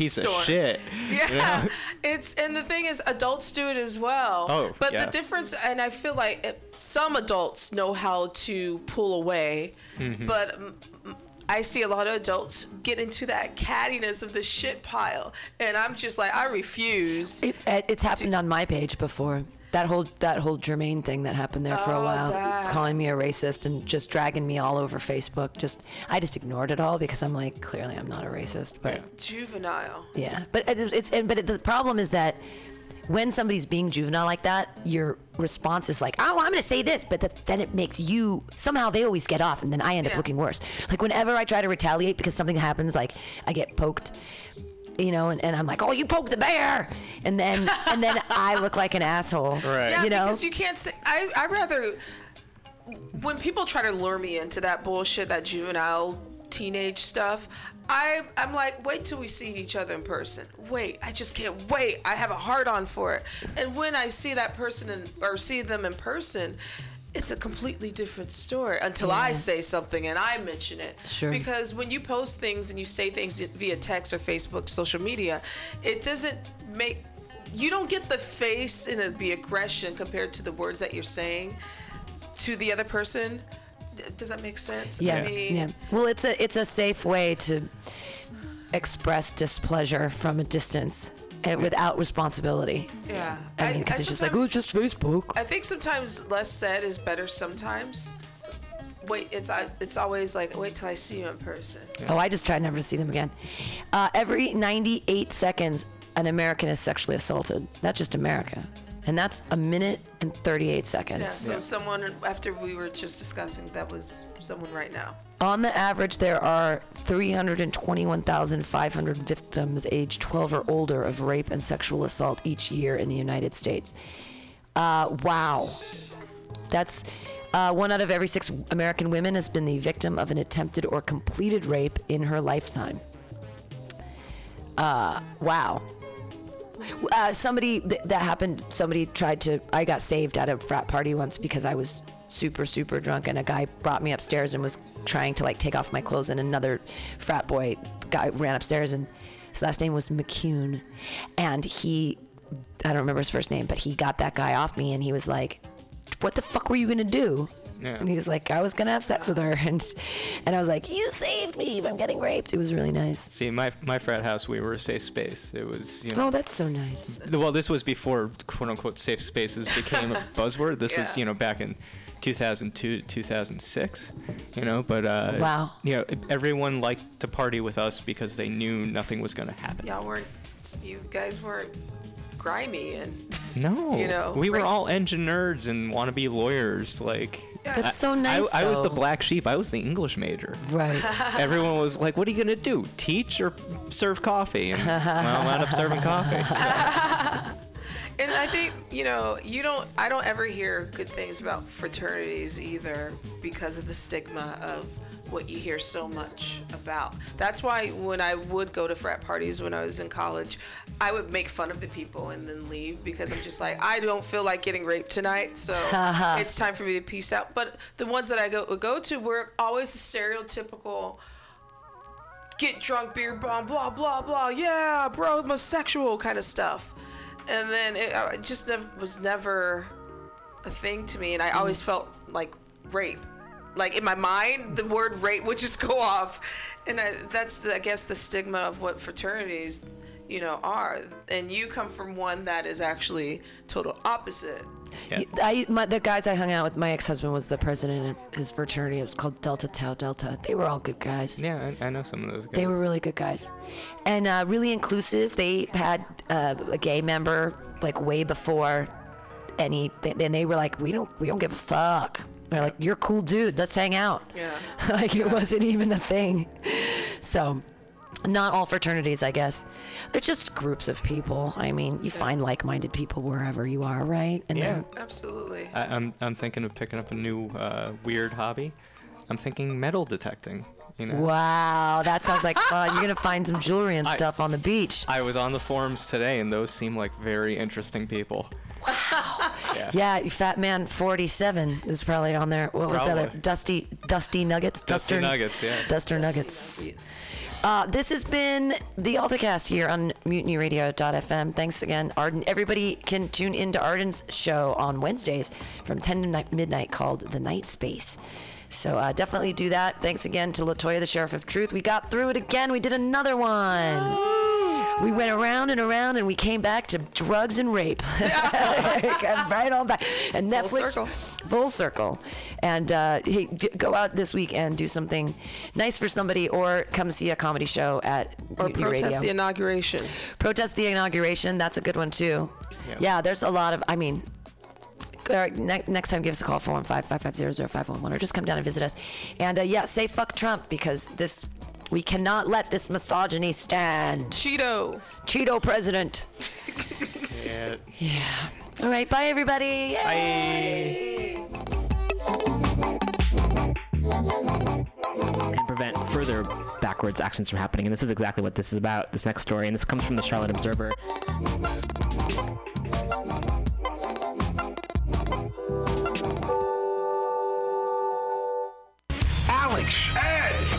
piece Store. of shit. Yeah, You know? it's and the thing is, adults do it as well. Oh, but yeah. the difference, and I feel like it, some adults know how to pull away, Mm-hmm. but I see a lot of adults get into that cattiness of the shit pile, and I'm just like, I refuse. It, it- it's happened on my page before. That whole that whole Jermaine thing that happened there for a Oh, while, that. calling me a racist and just dragging me all over Facebook. Just I just ignored it all because I'm like, clearly I'm not a racist. But Juvenile. yeah, but it, it's and, but it, the problem is that when somebody's being juvenile like that, your response is like, "Oh, I'm going to say this," but that, then it makes you somehow they always get off, and then I end up looking worse. Like whenever I try to retaliate because something happens, like I get poked, you know, and, and I'm like, "Oh, you poked the bear," and then and then I look like an asshole, Right. Yeah, You know, because you can't say. I I rather when people try to lure me into that bullshit, that juvenile teenage stuff. I I'm like, wait till we see each other in person. Wait, I just can't wait. I have a heart on for it. And when I see that person in, or see them in person. It's a completely different story until I say something and I mention it. Sure. Because when you post things and you say things via text or Facebook, social media, it doesn't make you don't get the face and the aggression compared to the words that you're saying to the other person. Does that make sense? yeah, I mean, yeah. Well, it's a it's a safe way to express displeasure from a distance and without responsibility. yeah. I mean, because it's just like, oh, just Facebook. I think sometimes less said is better. Sometimes. Wait, it's I- it's always like wait till I see you in person. Oh, I just try never to see them again. Uh, every 98 seconds, an American is sexually assaulted. Not just America. And that's a minute and 38 seconds. Yeah. So someone after we were just discussing that was someone right now. On the average, there are 321,500 victims aged 12 or older of rape and sexual assault each year in the United States. Uh, wow. That's uh, one out of every six American women has been the victim of an attempted or completed rape in her lifetime. Uh, wow. Uh, somebody th- that happened. Somebody tried to. I got saved at a frat party once because I was super super drunk, and a guy brought me upstairs and was trying to like take off my clothes, and another frat boy guy ran upstairs, and his last name was McCune, and he, I don't remember his first name, but he got that guy off me, and he was like, "What the fuck were you gonna do?" Yeah. And he was like, "I was gonna have sex with her," and and I was like, "You saved me from getting raped." It was really nice. See, my my frat house, we were a safe space. It was, you know. Oh, that's so nice. Well, this was before quote unquote safe spaces became a buzzword. This was, you know, back in 2002 to 2006, you know, but uh Wow. you know, everyone liked to party with us because they knew nothing was going to happen. Y'all weren't. You guys weren't grimy and. No. You know, we were right- all engine nerds and want to be lawyers like Yeah. That's I- so nice. I, I was the black sheep. I was the English major. Right. Everyone was like, "What are you gonna do? Teach or serve coffee?" And well, I wound up serving coffee. so- And I think you know you don't. I don't ever hear good things about fraternities either because of the stigma of what you hear so much about. That's why when I would go to frat parties when I was in college, I would make fun of the people and then leave because I'm just like I don't feel like getting raped tonight, so uh-huh. it's time for me to peace out. But the ones that I go would go to were always the stereotypical get drunk, beer bomb, blah blah blah. Yeah, bro, homosexual kind of stuff. And then it, it just was never a thing to me, and I mm-hmm. always felt like rape. Like in my mind, the word rape would just go off, and I, that's the, I guess the stigma of what fraternities, you know, are. And you come from one that is actually total opposite. Yeah. I my, the guys I hung out with. My ex-husband was the president of his fraternity. It was called Delta Tau Delta. They were all good guys. Yeah, I, I know some of those guys. They were really good guys, and uh, really inclusive. They had uh, a gay member like way before any. Then they were like, we don't, we don't give a fuck. They're like, you're a cool dude. Let's hang out. Yeah. like it wasn't even a thing. So, not all fraternities, I guess. They're just groups of people. I mean, you find like-minded people wherever you are, right? And Yeah. then Absolutely. I, I'm I'm thinking of picking up a new uh, weird hobby. I'm thinking metal detecting. You know. Wow, that sounds like fun. You're gonna find some jewelry and I- stuff on the beach. I was on the forums today, and those seem like very interesting people. Yeah. Yeah, Fat Man 47 is probably on there. What was the other? Dusty Dusty Nuggets. Dusty Duster- Nuggets, yeah. Duster Nuggets. Uh, this has been the AltaCast here on MutinyRadio.fm. Thanks again, Arden. Everybody can tune into Arden's show on Wednesdays from 10 to ni- midnight called The Night Space. So uh, definitely do that. Thanks again to Latoya, the Sheriff of Truth. We got through it again. We did another one. We went around and around, and we came back to drugs and rape. right on back. And Netflix, circle. full circle. And uh, hey, go out this week and do something nice for somebody, or come see a comedy show at Or Mutiny protest Radio. the inauguration. protest the inauguration. That's a good one too. Yeah, there's a lot of. I mean. Uh, ne- next time, give us a call 415-550-0511 or just come down and visit us. And uh, yeah, say fuck Trump because this we cannot let this misogyny stand. Cheeto. Cheeto president. Yeah. Yeah. All right. Bye, everybody. Bye. and prevent further backwards actions from happening. And this is exactly what this is about, this next story. And this comes from the Charlotte Observer.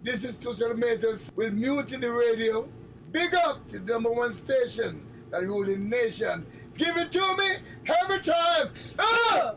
This is Tushar Matters with Mutiny Radio. Big up to the number one station that ruling nation. Give it to me every time. Ah!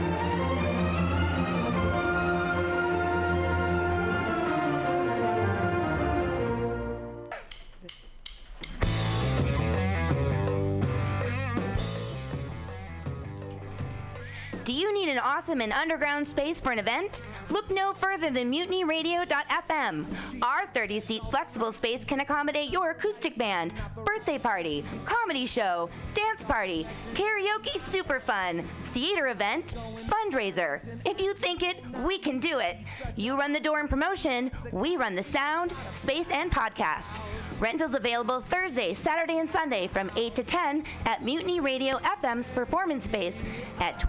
Yeah. You need an awesome and underground space for an event? Look no further than mutinyradio.fm. Our 30 seat flexible space can accommodate your acoustic band, birthday party, comedy show, dance party, karaoke super fun, theater event, fundraiser. If you think it, we can do it. You run the door and promotion, we run the sound, space, and podcast. Rentals available Thursday, Saturday, and Sunday from 8 to 10 at Mutiny Radio FM's performance space at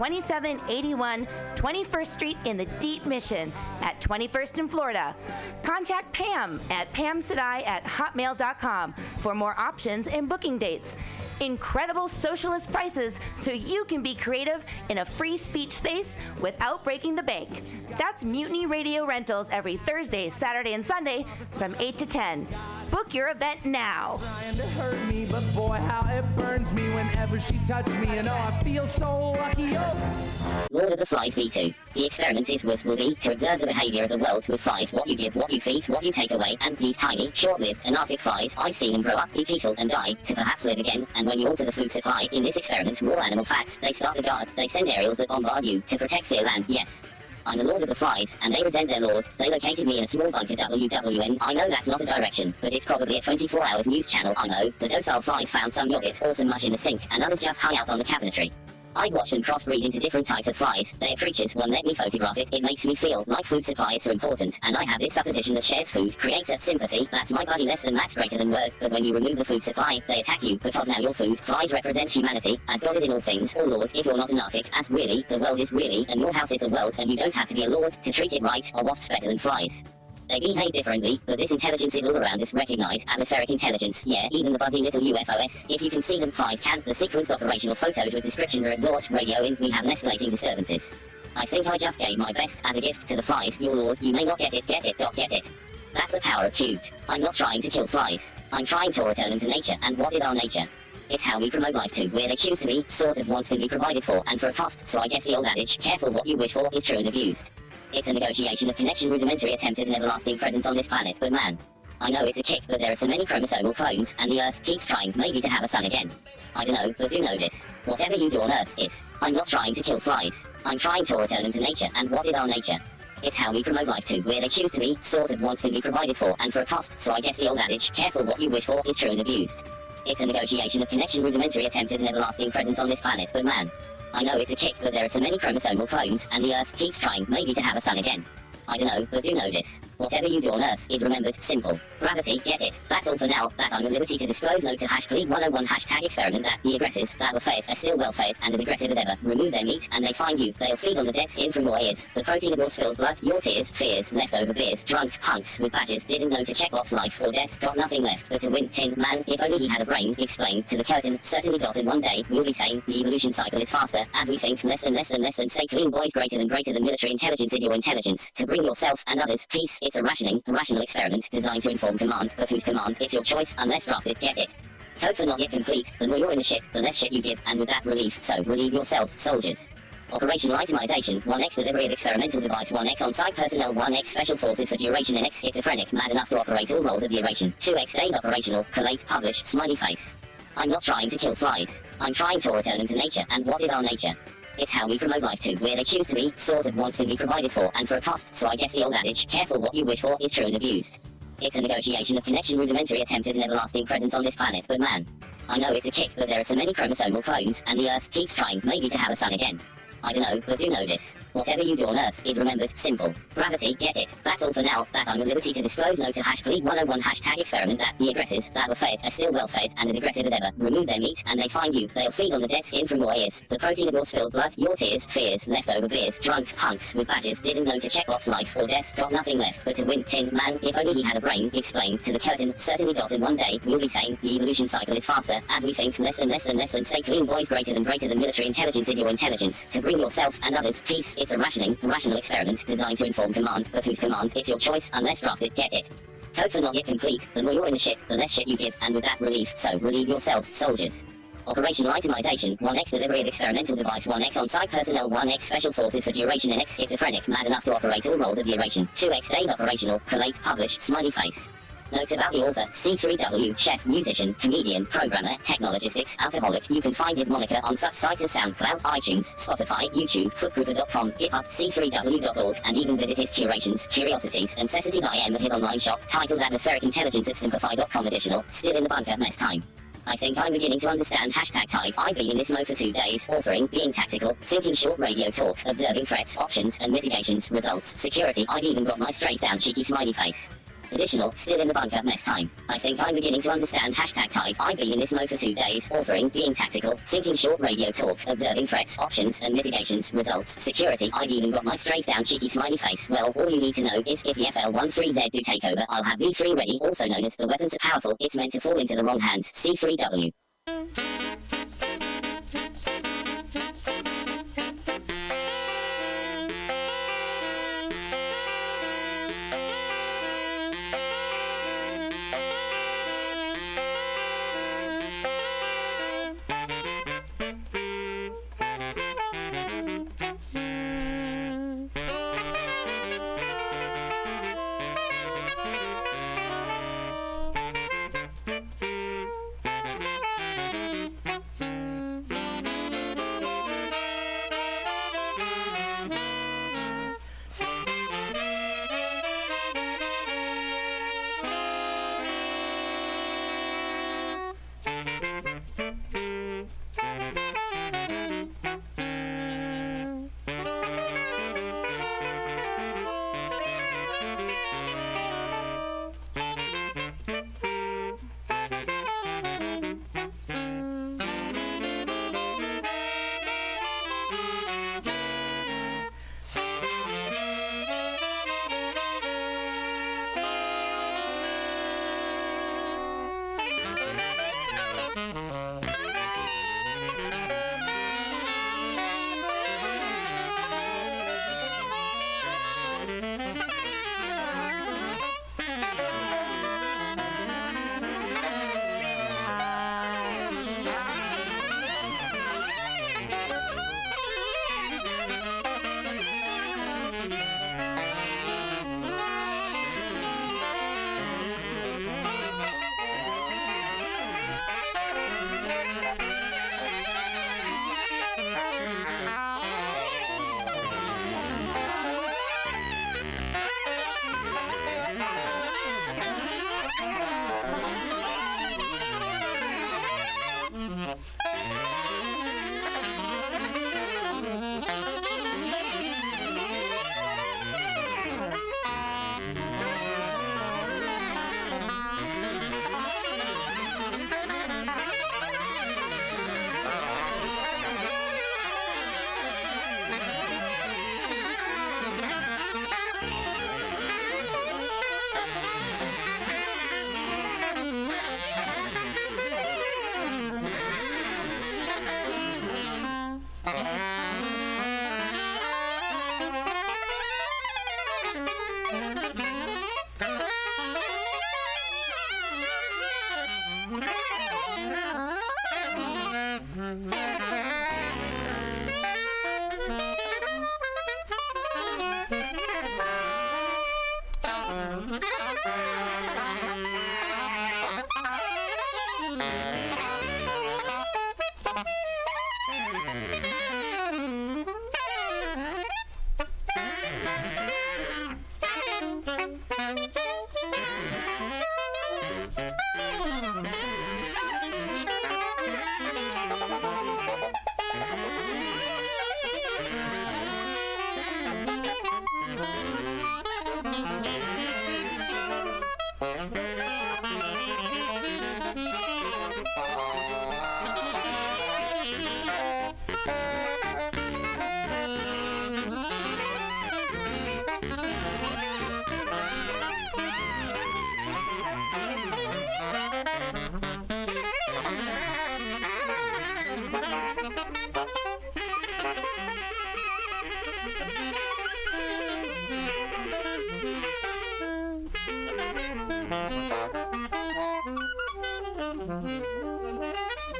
2781 21st Street in the Deep Mission at 21st in Florida. Contact Pam at pamsadai at hotmail.com for more options and booking dates. Incredible socialist prices so you can be creative in a free speech space without breaking the bank. That's Mutiny Radio Rentals every Thursday, Saturday, and Sunday from 8 to 10. Book your event now. trying to hurt me, but boy, how it burns me whenever she touches me, and oh, I feel so lucky. Oh. Lord of the Flies V2. The experiment is was will be to observe the behavior of the world with flies, what you give, what you feed, what you take away, and these tiny, short-lived, anarchic flies, I've seen them grow up, be peaceful, and die, to perhaps live again, and when you alter the food supply, in this experiment, raw animal fats, they start the guard, they send aerials that bombard you, to protect their land, yes. I'm the Lord of the Flies, and they resent their Lord. They located me in a small bunker WWN. I know that's not a direction, but it's probably a 24 hours news channel. I know. The docile flies found some yogurt or some mush in the sink, and others just hung out on the cabinetry. I've watched them crossbreed into different types of flies. They're creatures, one let me photograph it. It makes me feel like food supply is so important, and I have this supposition that shared food creates a sympathy. That's my buddy less than that's greater than work. But when you remove the food supply, they attack you, because now your food, flies represent humanity, as God is in all things, or Lord, if you're not anarchic, as really, the world is really, and your house is the world, and you don't have to be a lord to treat it right, or wasps better than flies. They behave differently, but this intelligence is all around us, recognized, atmospheric intelligence, yeah, even the buzzy little UFOs, if you can see them, flies can, the sequenced operational photos with descriptions are exhort, radio in, we have escalating disturbances. I think I just gave my best as a gift to the flies, your lord, you may not get it, get it, dot get it. That's the power of cubed. I'm not trying to kill flies. I'm trying to return them to nature, and what is our nature? It's how we promote life too, where they choose to be, sort of wants can be provided for, and for a cost, so I guess the old adage, careful what you wish for, is true and abused. It's a negotiation of connection rudimentary attempt at an everlasting presence on this planet, but man. I know it's a kick, but there are so many chromosomal clones, and the Earth keeps trying, maybe to have a son again. I don't know, but do know this. Whatever you do on Earth is, I'm not trying to kill flies. I'm trying to return them to nature, and what is our nature? It's how we promote life too, where they choose to be, sort of wants can be provided for, and for a cost, so I guess the old adage, careful what you wish for, is true and abused. It's a negotiation of connection rudimentary attempt at an everlasting presence on this planet, but man. I know it's a kick, but there are so many chromosomal clones, and the Earth keeps trying, maybe to have a son again. I don't know, but do know this. Whatever you do on Earth is remembered, simple. Gravity, get it. That's all for now, that I'm at liberty to disclose no to hash plead 101 hashtag experiment that the aggressors that were faith are still well fed and as aggressive as ever. Remove their meat and they find you. They'll feed on the dead skin from your ears. The protein of your spilled blood, your tears, fears, leftover beers, drunk punks with badges didn't know to check box life or death, got nothing left but to win tin man. If only he had a brain, explained to the curtain, certainly got it one day. We'll be saying the evolution cycle is faster as we think less and less and less and say clean boys greater than greater than military intelligence is your intelligence. To bring yourself and others peace, it's a rationing, rational experiment designed to inform command, but whose command? It's your choice unless drafted, get it. Hope for not yet complete, the more you're in the shit, the less shit you give, and with that relief, so relieve yourselves, soldiers. Operational itemization, 1x delivery of experimental device, 1x on-site personnel, 1x special forces for duration, and x schizophrenic, mad enough to operate all roles of duration, 2x days operational, collate, publish, smiley face. I'm not trying to kill flies. I'm trying to return them to nature, and what is our nature? It's how we promote life too, where they choose to be, sort of wants can be provided for, and for a cost, so I guess the old adage, careful what you wish for, is true and abused. It's a negotiation of connection rudimentary attempt at an everlasting presence on this planet, but man. I know it's a kick, but there are so many chromosomal clones, and the Earth keeps trying, maybe to have a son again. I don't know, but you know this. Whatever you do on Earth is remembered, simple. Gravity, get it. That's all for now, that I'm at liberty to disclose no to hash plead 101 hashtag experiment that the aggressors that were fed are still well fed and as aggressive as ever. Remove their meat and they find you. They'll feed on the dead skin from your ears. The protein of your spilled blood, your tears, fears, leftover beers, drunk punks with badges didn't know to check off life or death, got nothing left but to win tin man. If only he had a brain, explained to the curtain, certainly got in one day. We'll be saying the evolution cycle is faster as we think less and less and less and say clean boys greater than greater than military intelligence is your intelligence. To yourself and others peace, it's a rationing, rational experiment designed to inform command, but whose command? It's your choice unless drafted, get it. Code for not yet complete, the more you're in the shit, the less shit you give, and with that relief, so relieve yourselves, soldiers. Operational itemization, 1x delivery of experimental device, 1x on-site personnel, 1x special forces for duration, and x schizophrenic, mad enough to operate all roles of duration, 2x days operational, collate, publish, smiley face. Notes about the author, C3W, chef, musician, comedian, programmer, technologistics, alcoholic. You can find his moniker on such sites as SoundCloud, iTunes, Spotify, YouTube, footgroover.com, GitHub, c3w.org, and even visit his curations, curiosities, and IM at his online shop, titled Atmospheric Intelligence at additional, still in the bunker, mess time. I think I'm beginning to understand hashtag type. I've been in this mode for two days, authoring, being tactical, thinking short radio talk, observing threats, options, and mitigations, results, security. I've even got my straight down cheeky smiley face. Additional, still in the bunker, mess time. I think I'm beginning to understand hashtag type. I've been in this mode for two days, authoring, being tactical, thinking short radio talk, observing threats, options, and mitigations, results, security. I've even got my straight down cheeky smiley face. Well, all you need to know is if the FL-13Z do take over, I'll have V3 ready, also known as the weapons are powerful. It's meant to fall into the wrong hands. C3W.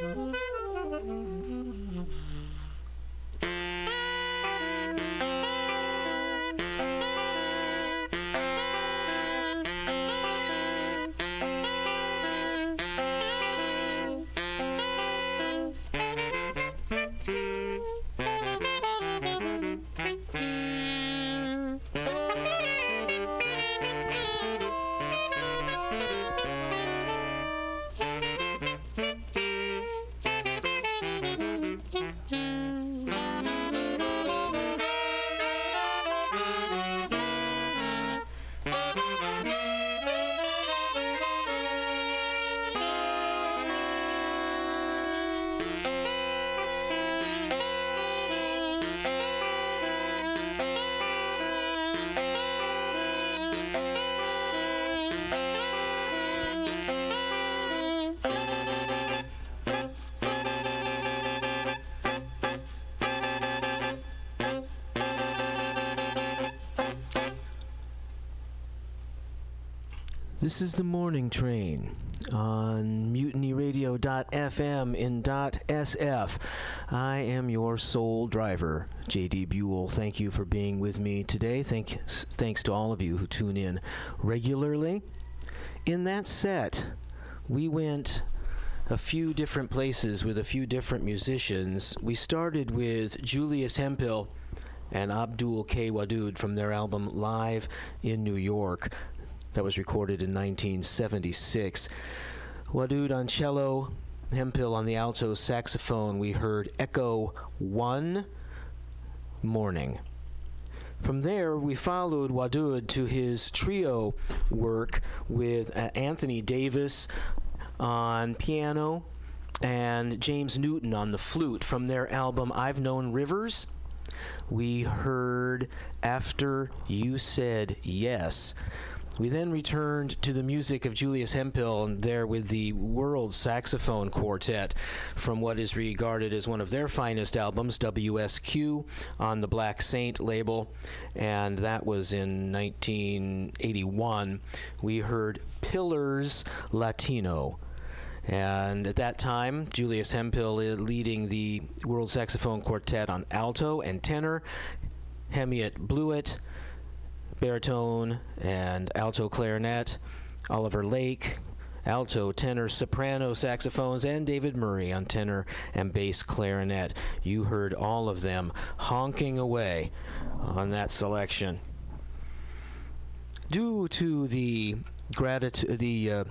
Música This is the morning train on mutinyradio.fm in .sf. I am your sole driver, JD Buell. Thank you for being with me today. Thank, thanks to all of you who tune in regularly. In that set, we went a few different places with a few different musicians. We started with Julius Hemphill and Abdul K. Wadud from their album Live in New York that was recorded in 1976. Wadud on cello, Hemphill on the alto saxophone. We heard Echo 1 Morning. From there, we followed Wadud to his trio work with uh, Anthony Davis on piano and James Newton on the flute from their album I've Known Rivers. We heard After You Said Yes. We then returned to the music of Julius Hemphill and there with the World Saxophone Quartet from what is regarded as one of their finest albums, WSQ, on the Black Saint label, and that was in 1981. We heard Pillars Latino. And at that time, Julius Hemphill uh, leading the World Saxophone Quartet on alto and tenor, Hamiet Bluiett baritone and alto clarinet, Oliver Lake, alto, tenor, soprano saxophones, and David Murray on tenor and bass clarinet. You heard all of them honking away on that selection. Due to the gratitude, the uh,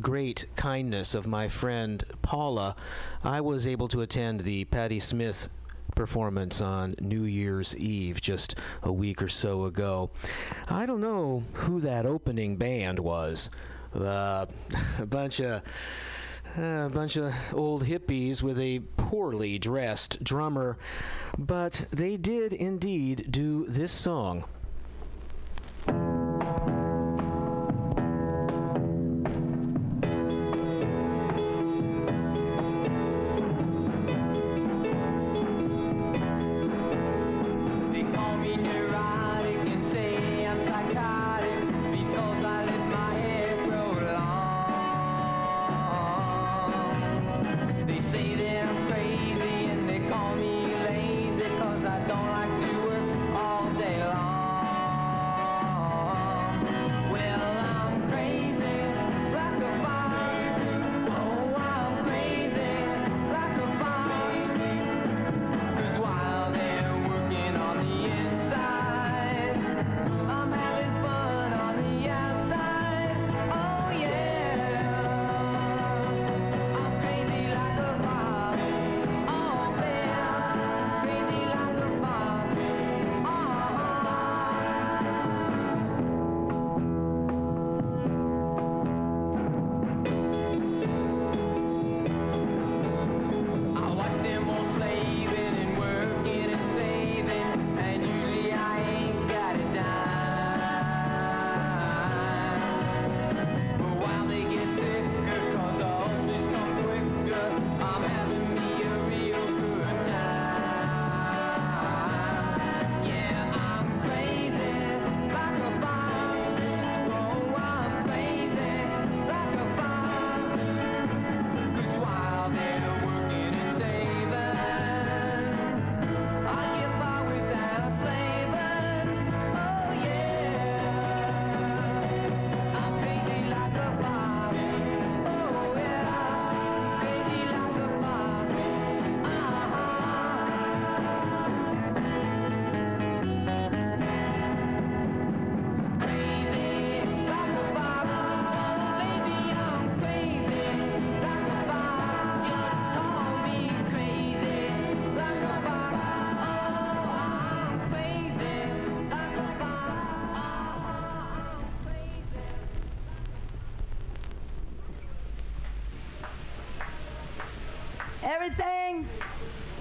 great kindness of my friend Paula, I was able to attend the Patti Smith performance on New Year's Eve just a week or so ago. I don't know who that opening band was. Uh, a bunch of a bunch of old hippies with a poorly dressed drummer, but they did indeed do this song.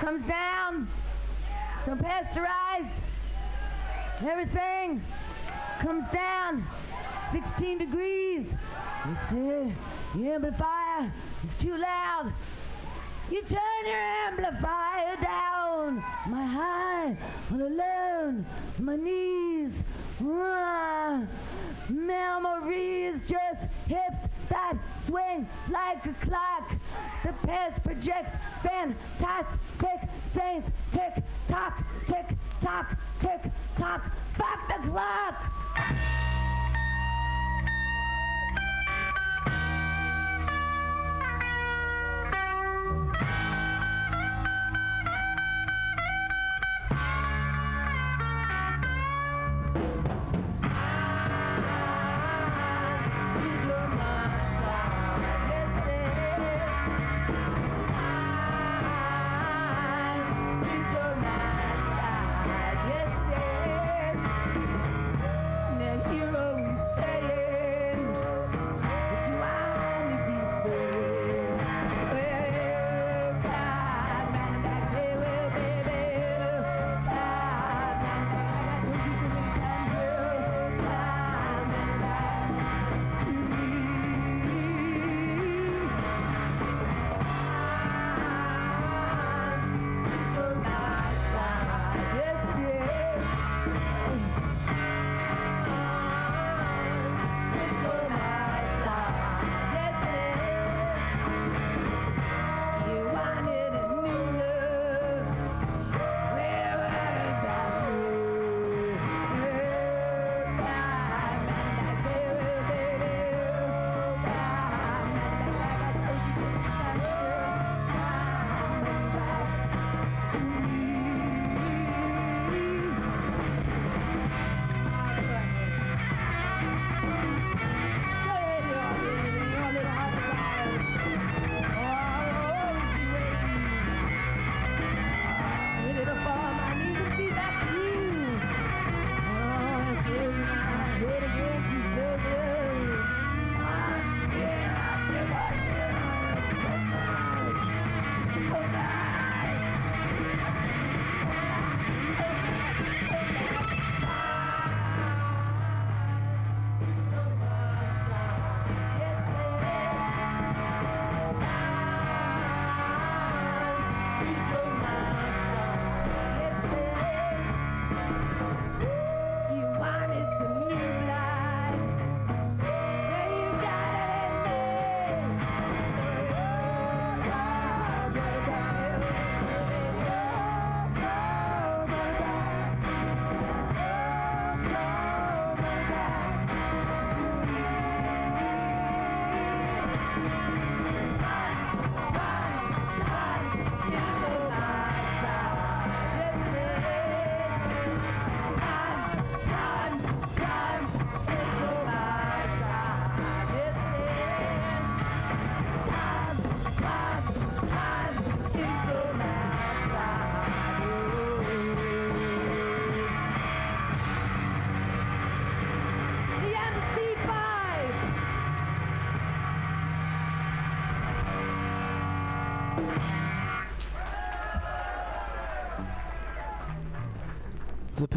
Comes down, so pasteurized. Everything comes down 16 degrees. They said, amplifier is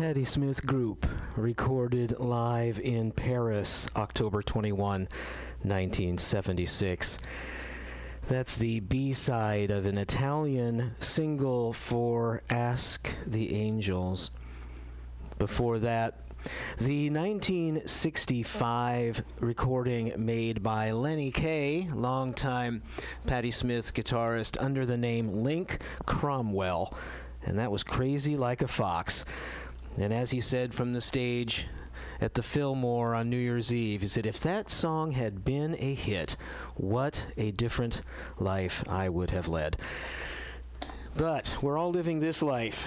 Patti Smith Group, recorded live in Paris, October 21, 1976. That's the B side of an Italian single for Ask the Angels. Before that, the 1965 recording made by Lenny Kaye, longtime Patti Smith guitarist under the name Link Cromwell, and that was Crazy Like a Fox. And as he said from the stage at the Fillmore on New Year's Eve, he said, If that song had been a hit, what a different life I would have led. But we're all living this life,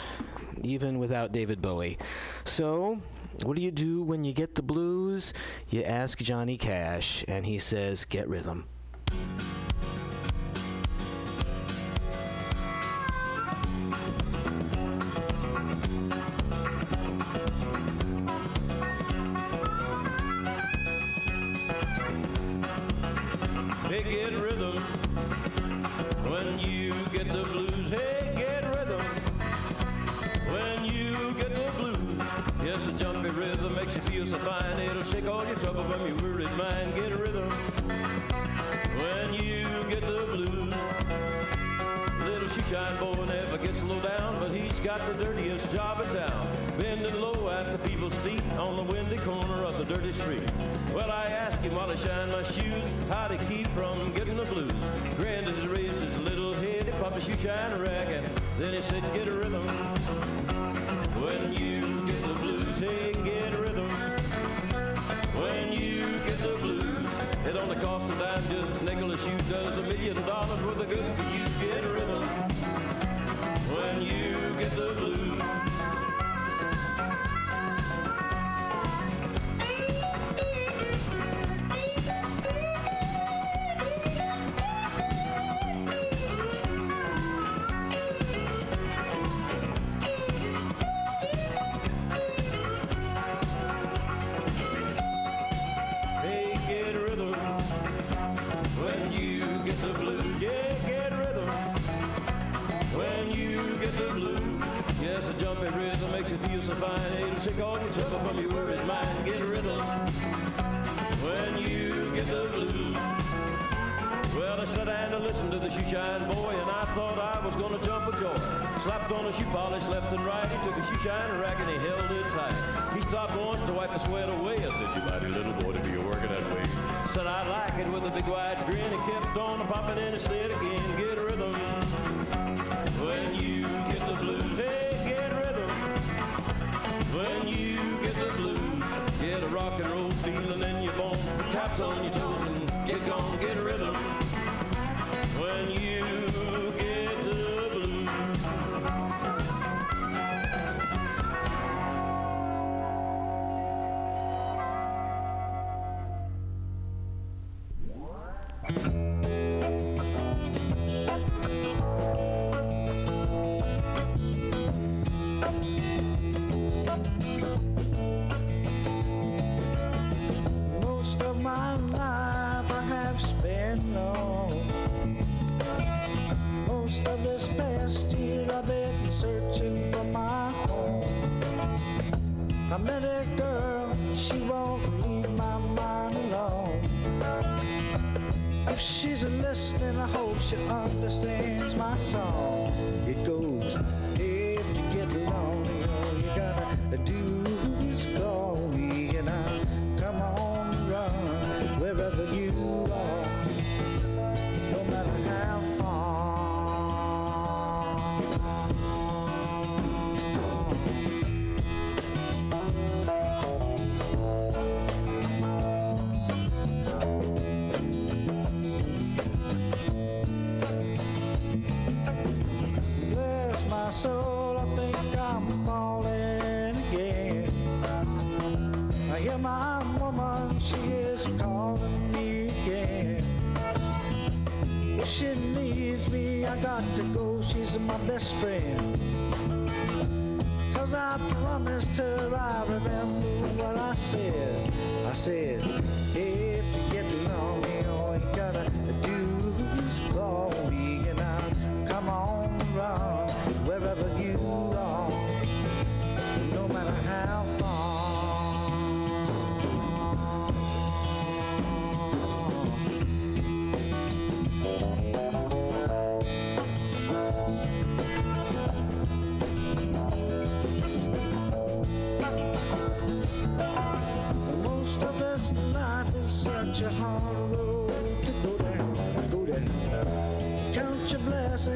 even without David Bowie. So, what do you do when you get the blues? You ask Johnny Cash, and he says, Get rhythm. Shoeshine never gets low down, but he's got the dirtiest job in town. Bending low at the people's feet on the windy corner of the dirty street. Well, I asked him while I shined my shoes how to keep from getting the blues. Grinned as he raised his little head, he popped a shoe shine rag, and then he said, get a rhythm. When you get the blues, hey, get a rhythm. When you get the blues, it only costs a dime, just a nickel a shoe does a million dollars worth of good for you. Get a rhythm. When you get the blues. Your trouble from your mind. Get a. When you get the blues. Well, I sat down to listen to the shoe shine boy, and I thought I was gonna jump with joy. Slapped on the shoe polish left and right. He took a shoe shine rack and he held it tight. He stopped once to wipe the sweat away. I said, "You mighty little boy to be working that way." Said I like it with a big wide grin. He kept on popping in and said again, "Get a rhythm." Rock and roll feeling in your bones. Taps on your toes and get gone, get a rhythm. When you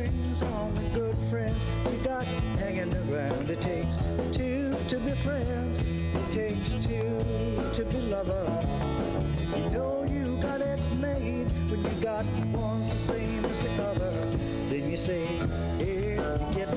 your on the good friends you got hanging around. It takes two to be friends, it takes two to be lovers. You know you got it made when you got one's the same as the other. Then you say, hey, you get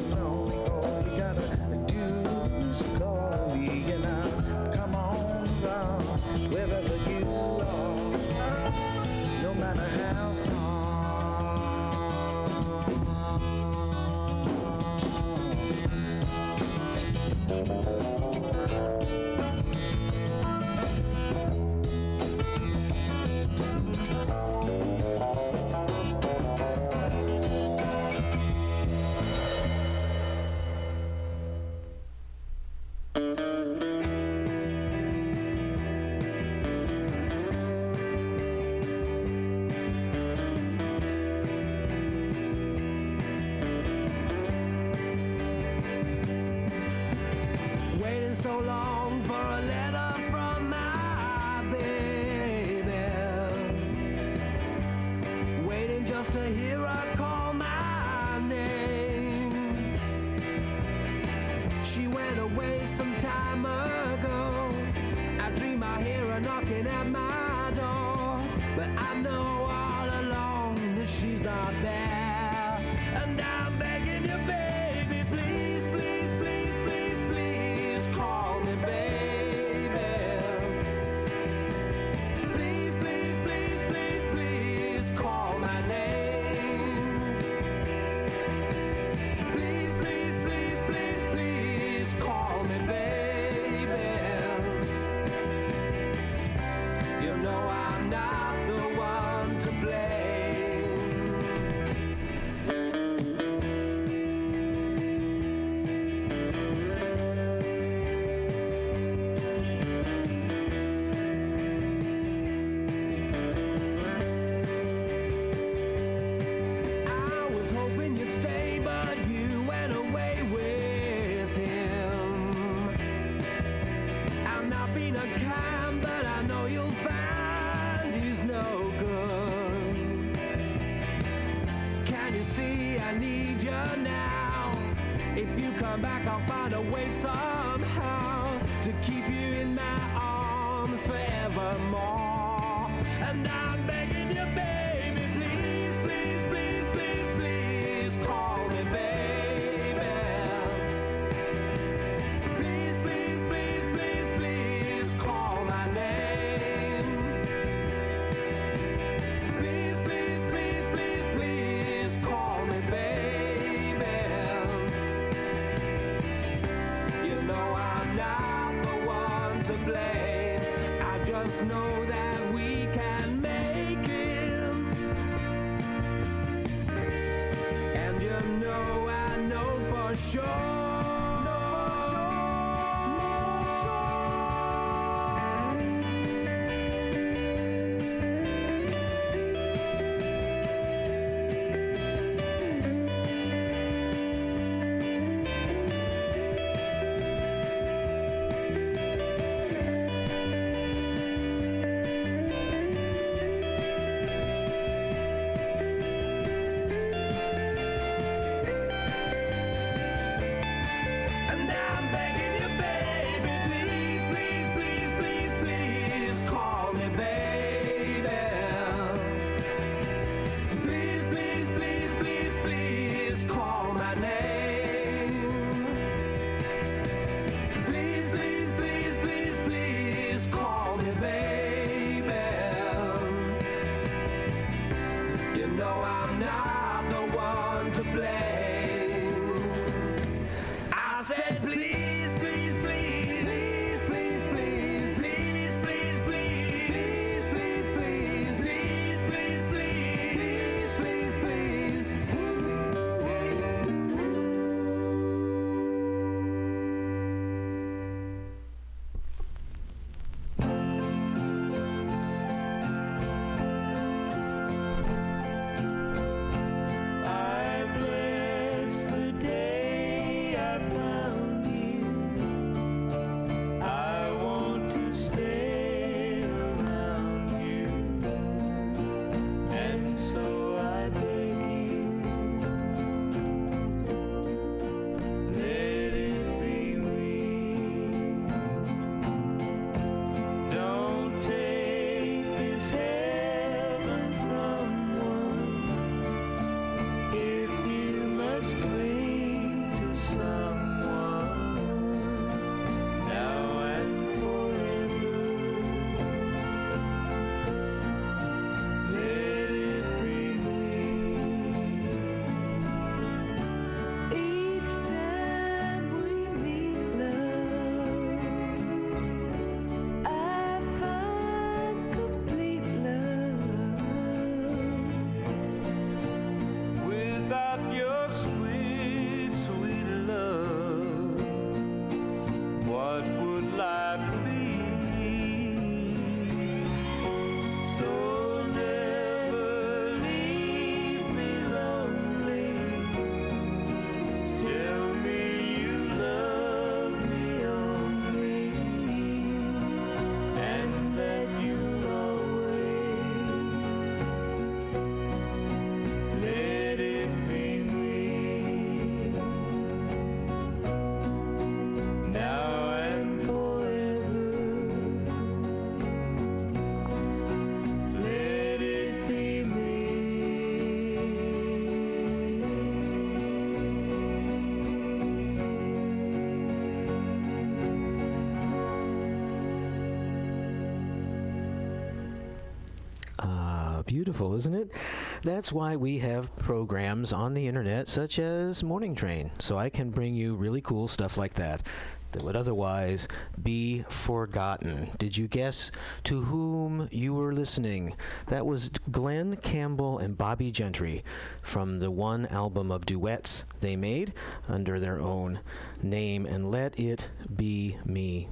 Beautiful, isn't it? That's why we have programs on the internet such as Morning Train, so I can bring you really cool stuff like that that would otherwise be forgotten. Did you guess to whom you were listening? That was Glen Campbell and Bobbie Gentry from the one album of duets they made under their own name, and Let It Be Me.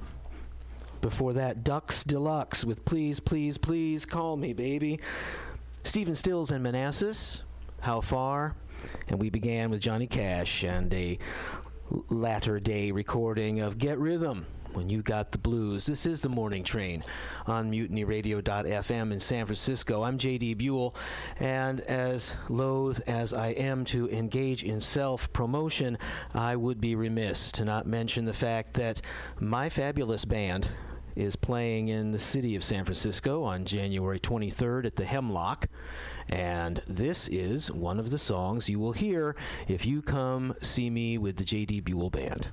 Before that, Ducks Deluxe with Please, Please, Please Call Me, Baby. Stephen Stills and Manassas, How Far? And we began with Johnny Cash and a latter day recording of Get Rhythm when you got the blues. This is the morning train on mutinyradio.fm in San Francisco. I'm JD Buell, and as loath as I am to engage in self promotion, I would be remiss to not mention the fact that my fabulous band is playing in the city of San Francisco on January 23rd at the Hemlock. And this is one of the songs you will hear if you come see me with the JD Buell Band.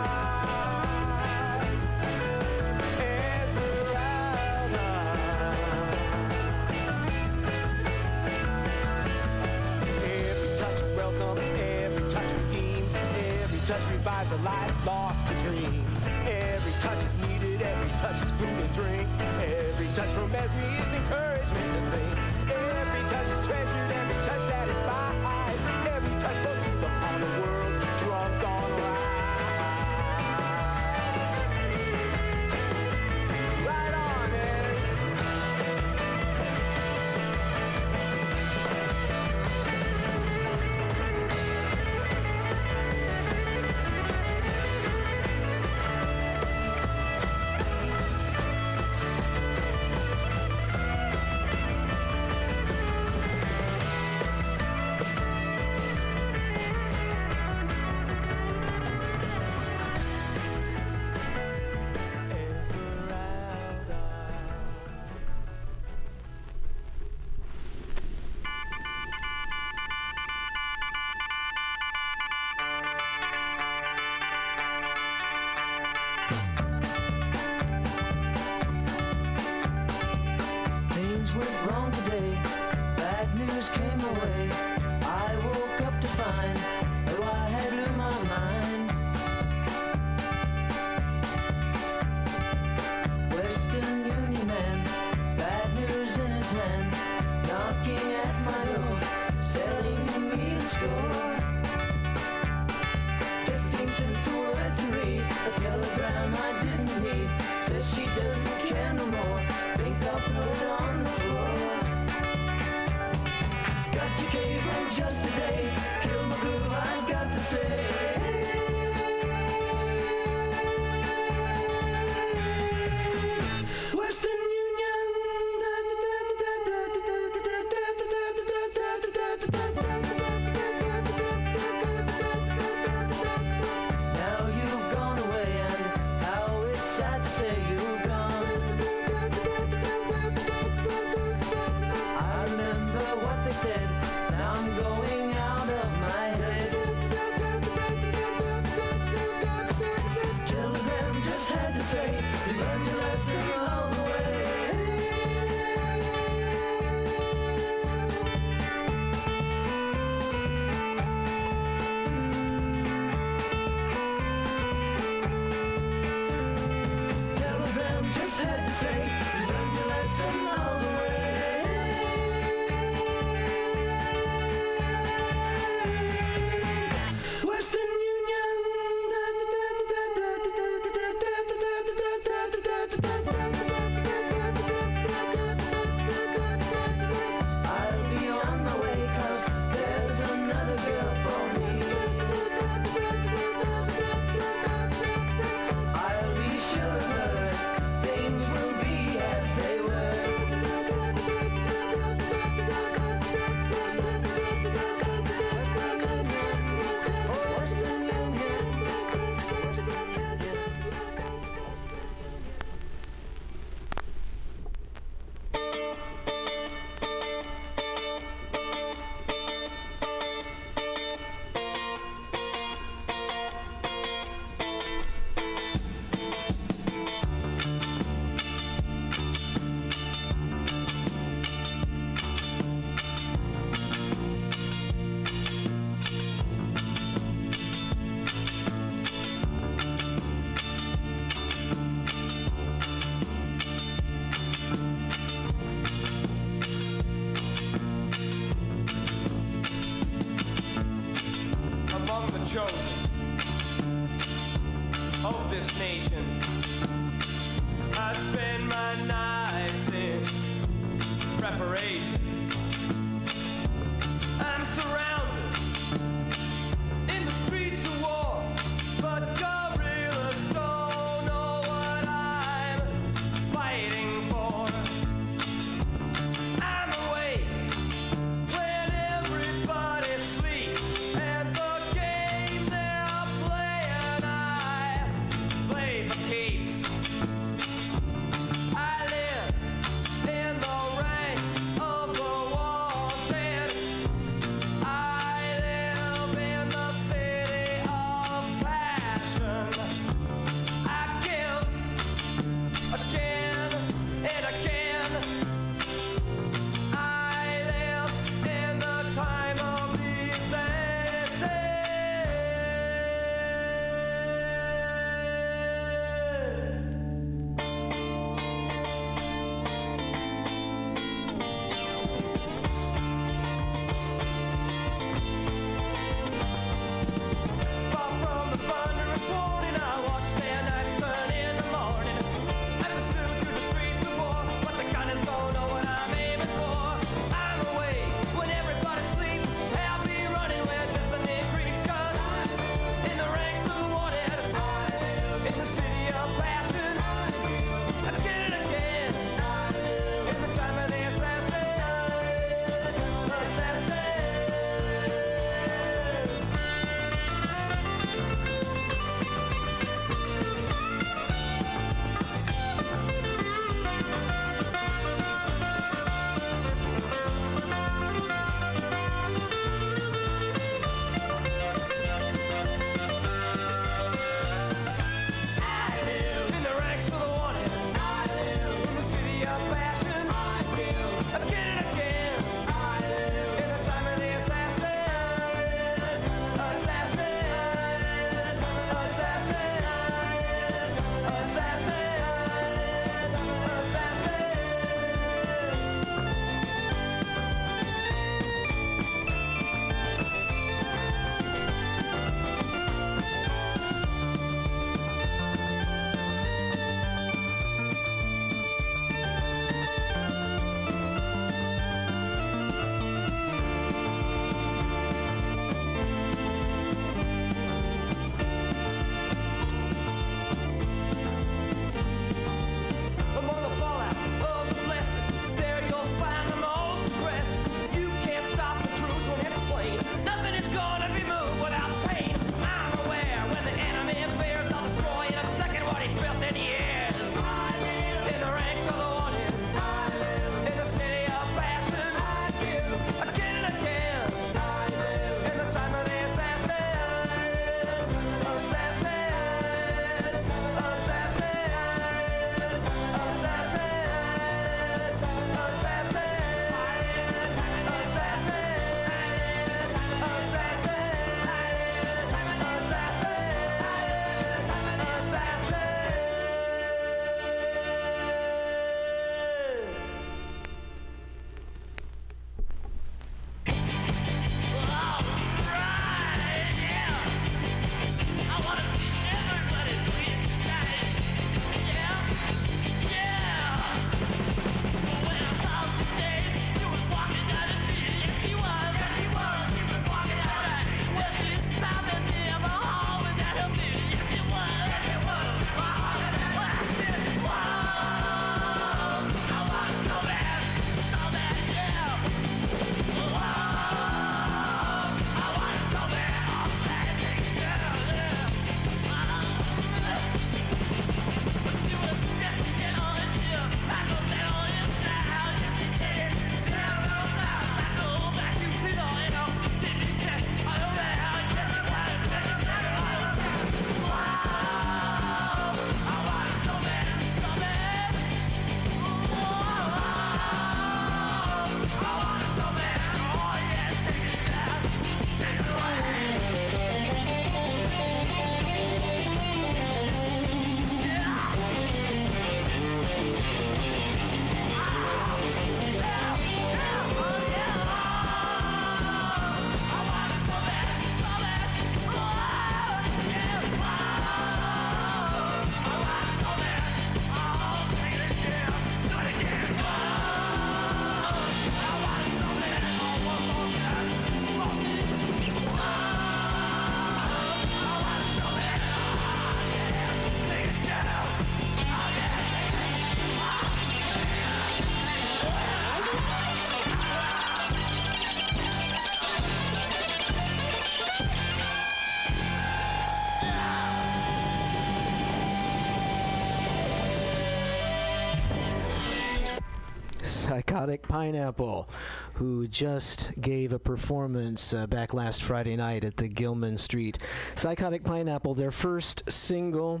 Psychotic Pineapple, who just gave a performance uh, back last Friday night at the Gilman Street. Psychotic Pineapple, their first single,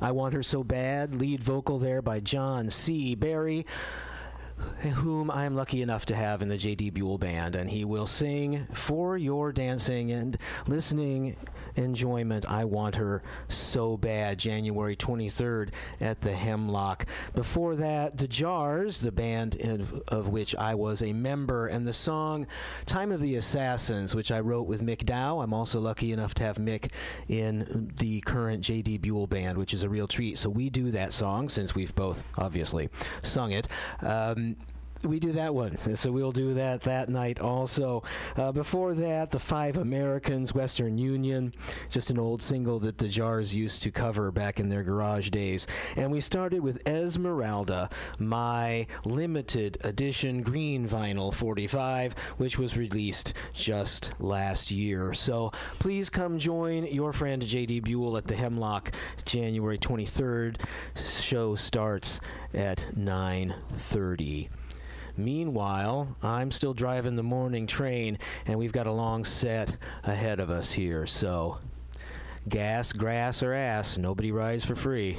I Want Her So Bad, lead vocal there by John C. Barry whom I am lucky enough to have in the J.D. Buell Band, and he will sing for your dancing and listening enjoyment. I want her so bad. January 23rd at the Hemlock. Before that, the Jars, the band of, which I was a member, and the song "Time of the Assassins," which I wrote with Mick Dow. I'm also lucky enough to have Mick in the current J.D. Buell Band, which is a real treat. So we do that song since we've both obviously sung it. Um, we do that one. So we'll do that that night also. Uh, before that, the Five Americans, Western Union, just an old single that the Jars used to cover back in their garage days. And we started with Esmeralda, my limited edition green vinyl 45, which was released just last year. So please come join your friend JD Buell at the Hemlock January 23rd. Show starts at 9:30. Meanwhile, I'm still driving the morning train, and we've got a long set ahead of us here. So, gas, grass, or ass, nobody rides for free.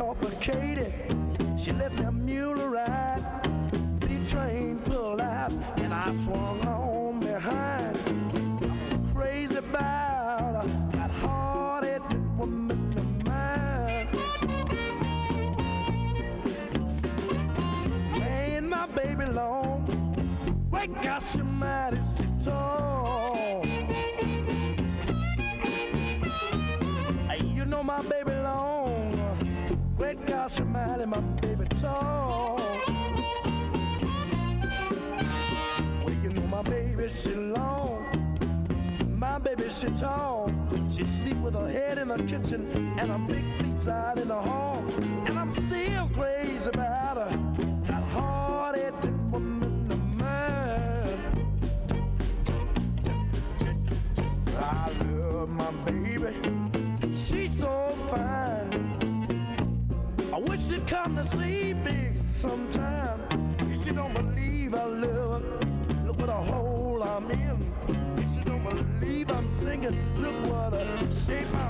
complicated. She left that mule ride. The train pulled out and I swung on. She's sits home. She sleep with her head in the kitchen and her big feets out in the hall. And I'm still crazy about her. That hard-headed woman of mine. I love my baby. She's so fine. I wish she'd come to see me sometime. She don't believe I love. look what a shape I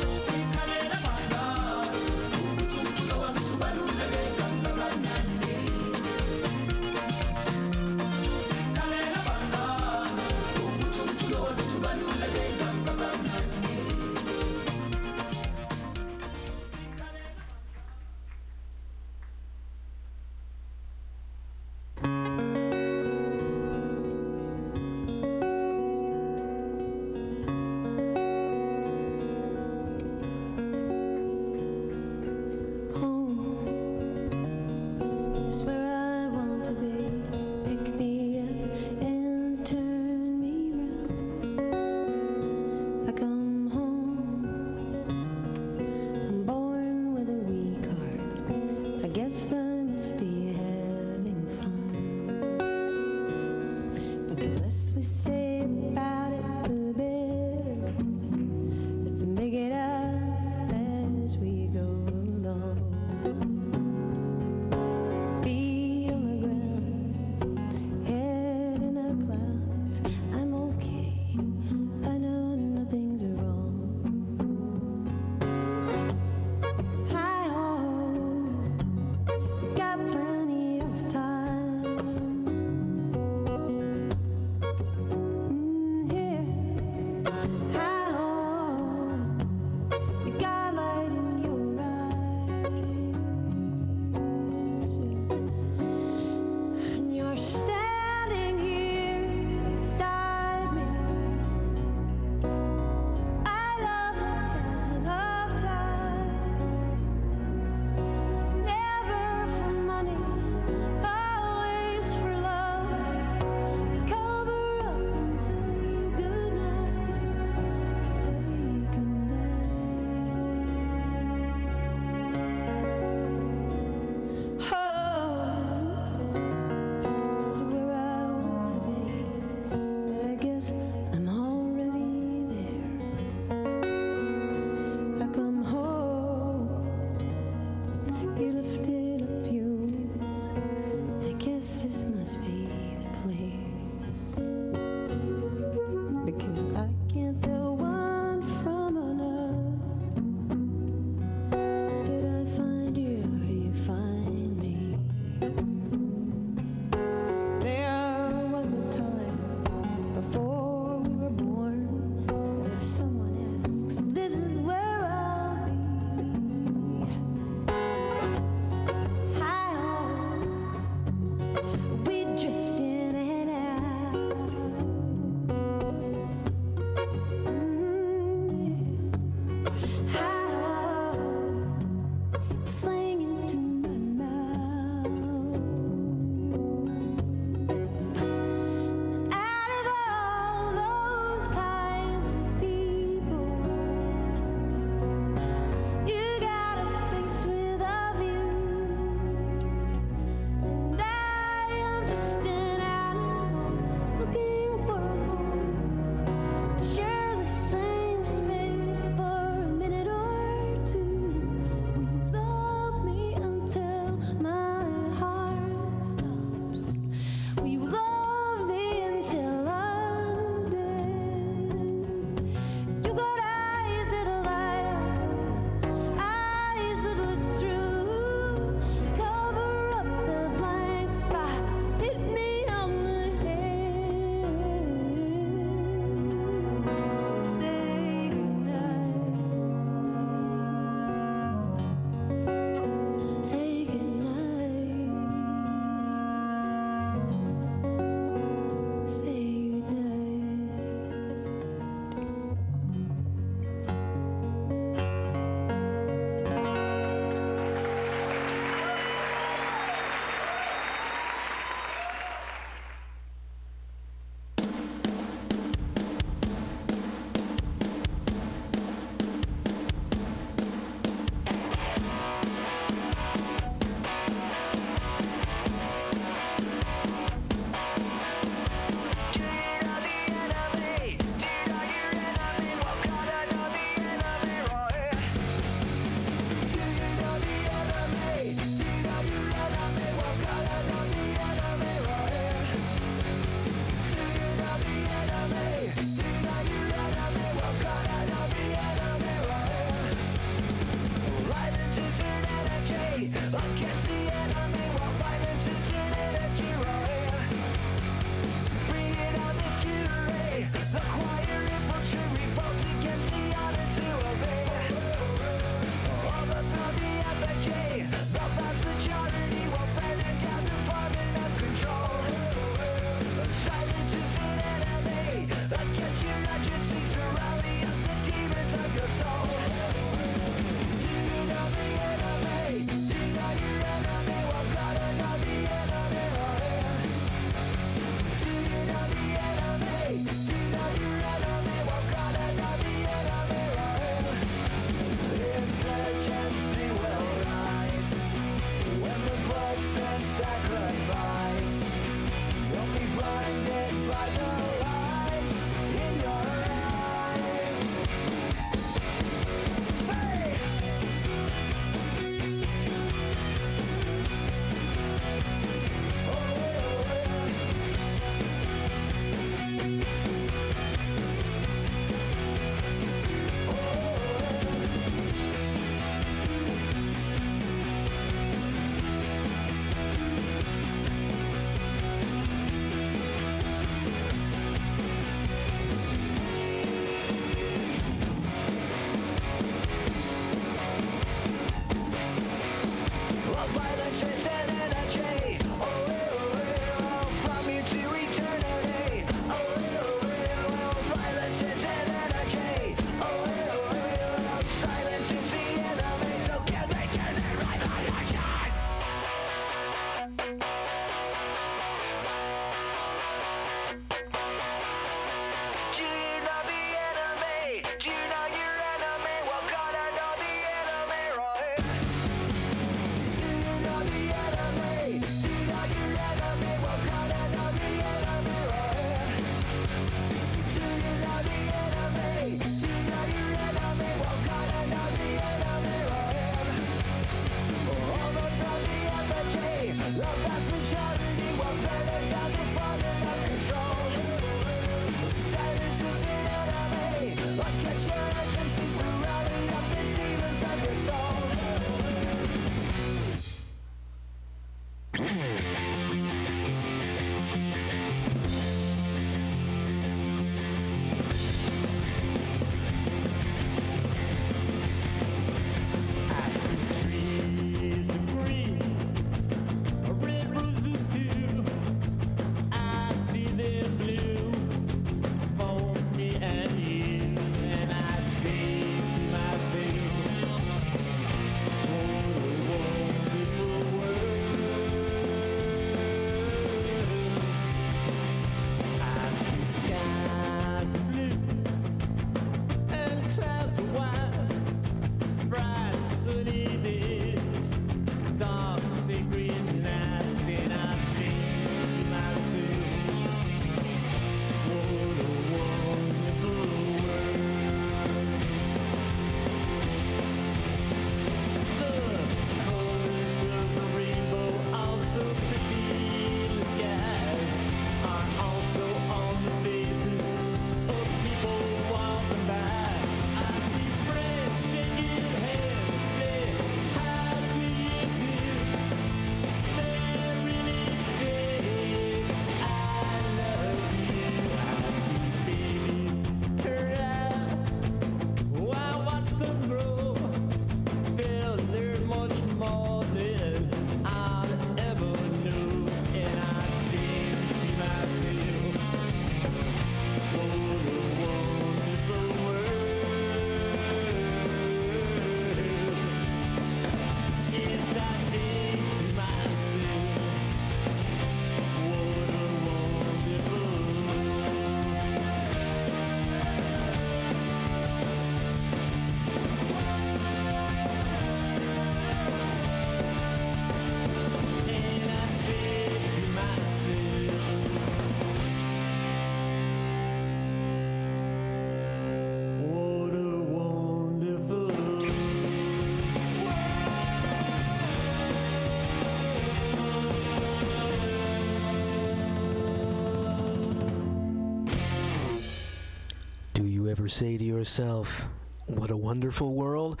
say to yourself, what a wonderful world?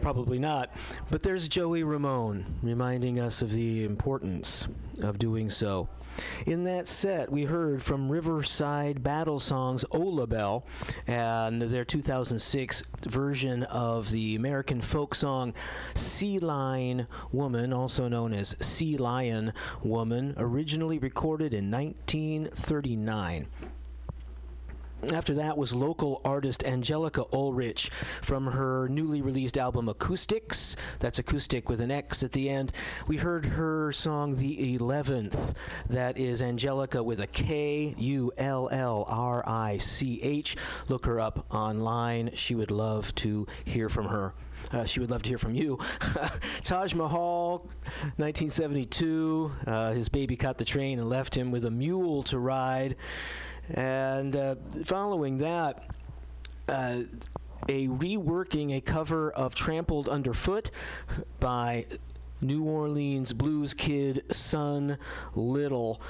Probably not. But there's Joey Ramone reminding us of the importance of doing so. In that set, we heard from Riverside Battle Songs Ollabelle and their 2006 version of the American folk song Sea Lion Woman, also known as See Line Woman, originally recorded in 1939. After that was local artist Angelika Ullrich from her newly released album Acoustix. That's acoustic with an X at the end. We heard her song The 11th. That is Angelica with a K U L L R I C H. Look her up online. She would love to hear from her. Uh, she would love to hear from you. Taj Mahal, 1972. Uh, his baby caught the train and left him with a mule to ride. And uh, following that, uh, a reworking, a cover of Trampled Underfoot by New Orleans blues kid Son Little,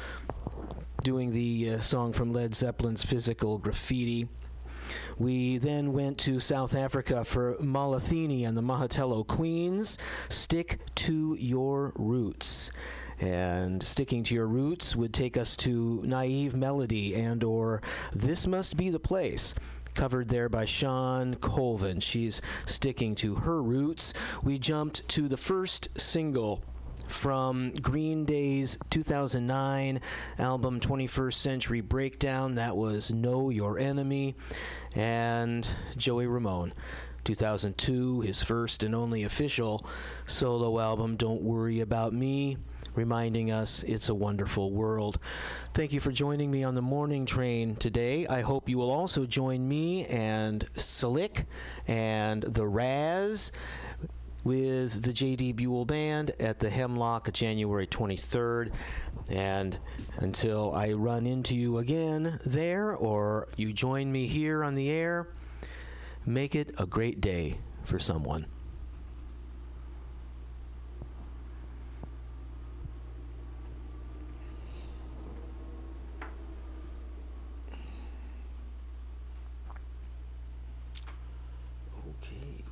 doing the uh, song from Led Zeppelin's Physical Graffiti. We then went to South Africa for Mahlathini and the Mahotella Queens. Stick to your roots. And sticking to your roots would take us to Naive Melody and or This Must Be the Place covered there by Shawn Colvin. She's sticking to her roots. We jumped to the first single from Green Day's 2009 album 21st Century Breakdown. That was Know Your Enemy. And Joey Ramone. 2002, his first and only official solo album, Don't Worry About Me, reminding us it's a wonderful world. Thank you for joining me on the morning train today. I hope you will also join me and Slick and the Raz with the J.D. Buell Band at the Hemlock January 23rd. And until I run into you again there or you join me here on the air, make it a great day for someone. Okay.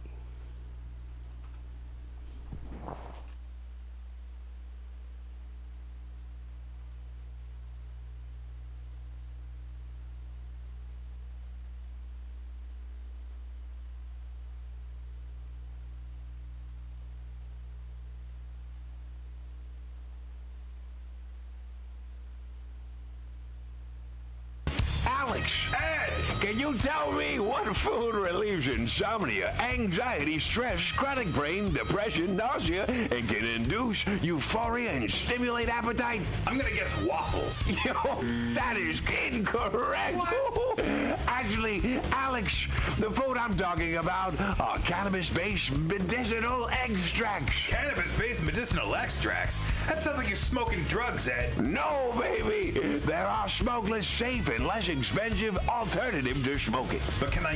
Alex! Ed! Can you tell me what food relieves insomnia, anxiety, stress, chronic brain, depression, nausea, and can induce euphoria and stimulate appetite? I'm gonna guess waffles. Yo, that is incorrect. Actually, Alex, the food I'm talking about are cannabis-based medicinal extracts. Cannabis-based medicinal extracts? That sounds like you're smoking drugs, Ed. No, baby. There are smokeless, safe, and less expensive alternative to smoking. But can I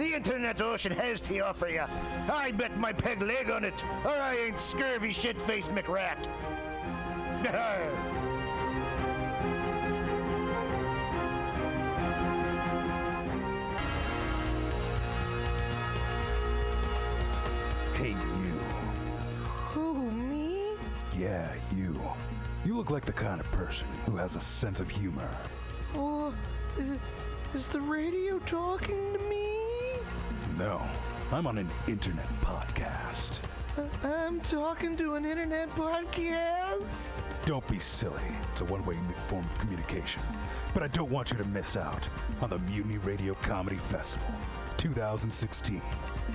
the internet ocean has to offer you. I bet my peg leg on it, or I ain't scurvy shit-faced McRat. Hey, you. Who, me? Yeah, you. You look like the kind of person who has a sense of humor. Oh, is the radio talking to me? No, I'm on an internet podcast. I'm talking to an internet podcast. Don't be silly. It's a one way form of communication. But I don't want you to miss out on the Mutiny Radio Comedy Festival 2016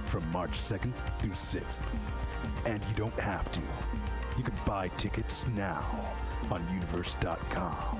from March 2nd through 6th. And you don't have to. You can buy tickets now on universe.com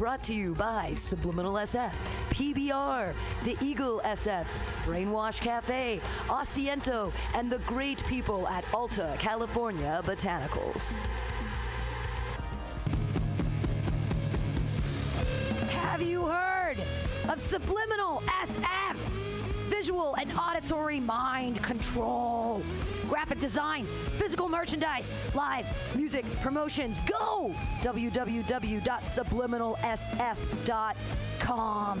Brought to you by Subliminal SF, PBR, The Eagle SF, Brainwash Cafe, Asiento, and the great people at Alta California Botanicals. Have you heard of Subliminal SF? Visual and auditory mind control. Graphic design, physical merchandise, live music promotions. Go! www.subliminalsf.com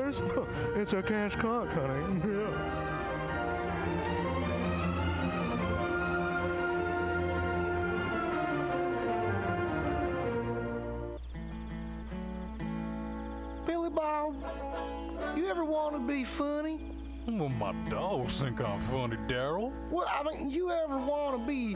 It's a cash cock, honey. Yeah. Billy Bob, you ever want to be funny? Well, my dogs think I'm funny, Daryl. Well, I mean, you ever want to be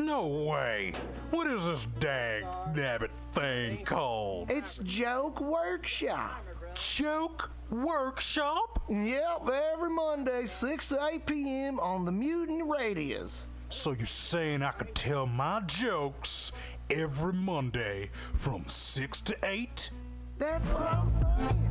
No way! What is this dang nabbit thing called? It's Joke Workshop. Joke Workshop? Yep, every Monday, 6 to 8 p.m. on the Mutant Radius. So you're saying I could tell my jokes every Monday from 6 to 8? That's what I'm saying.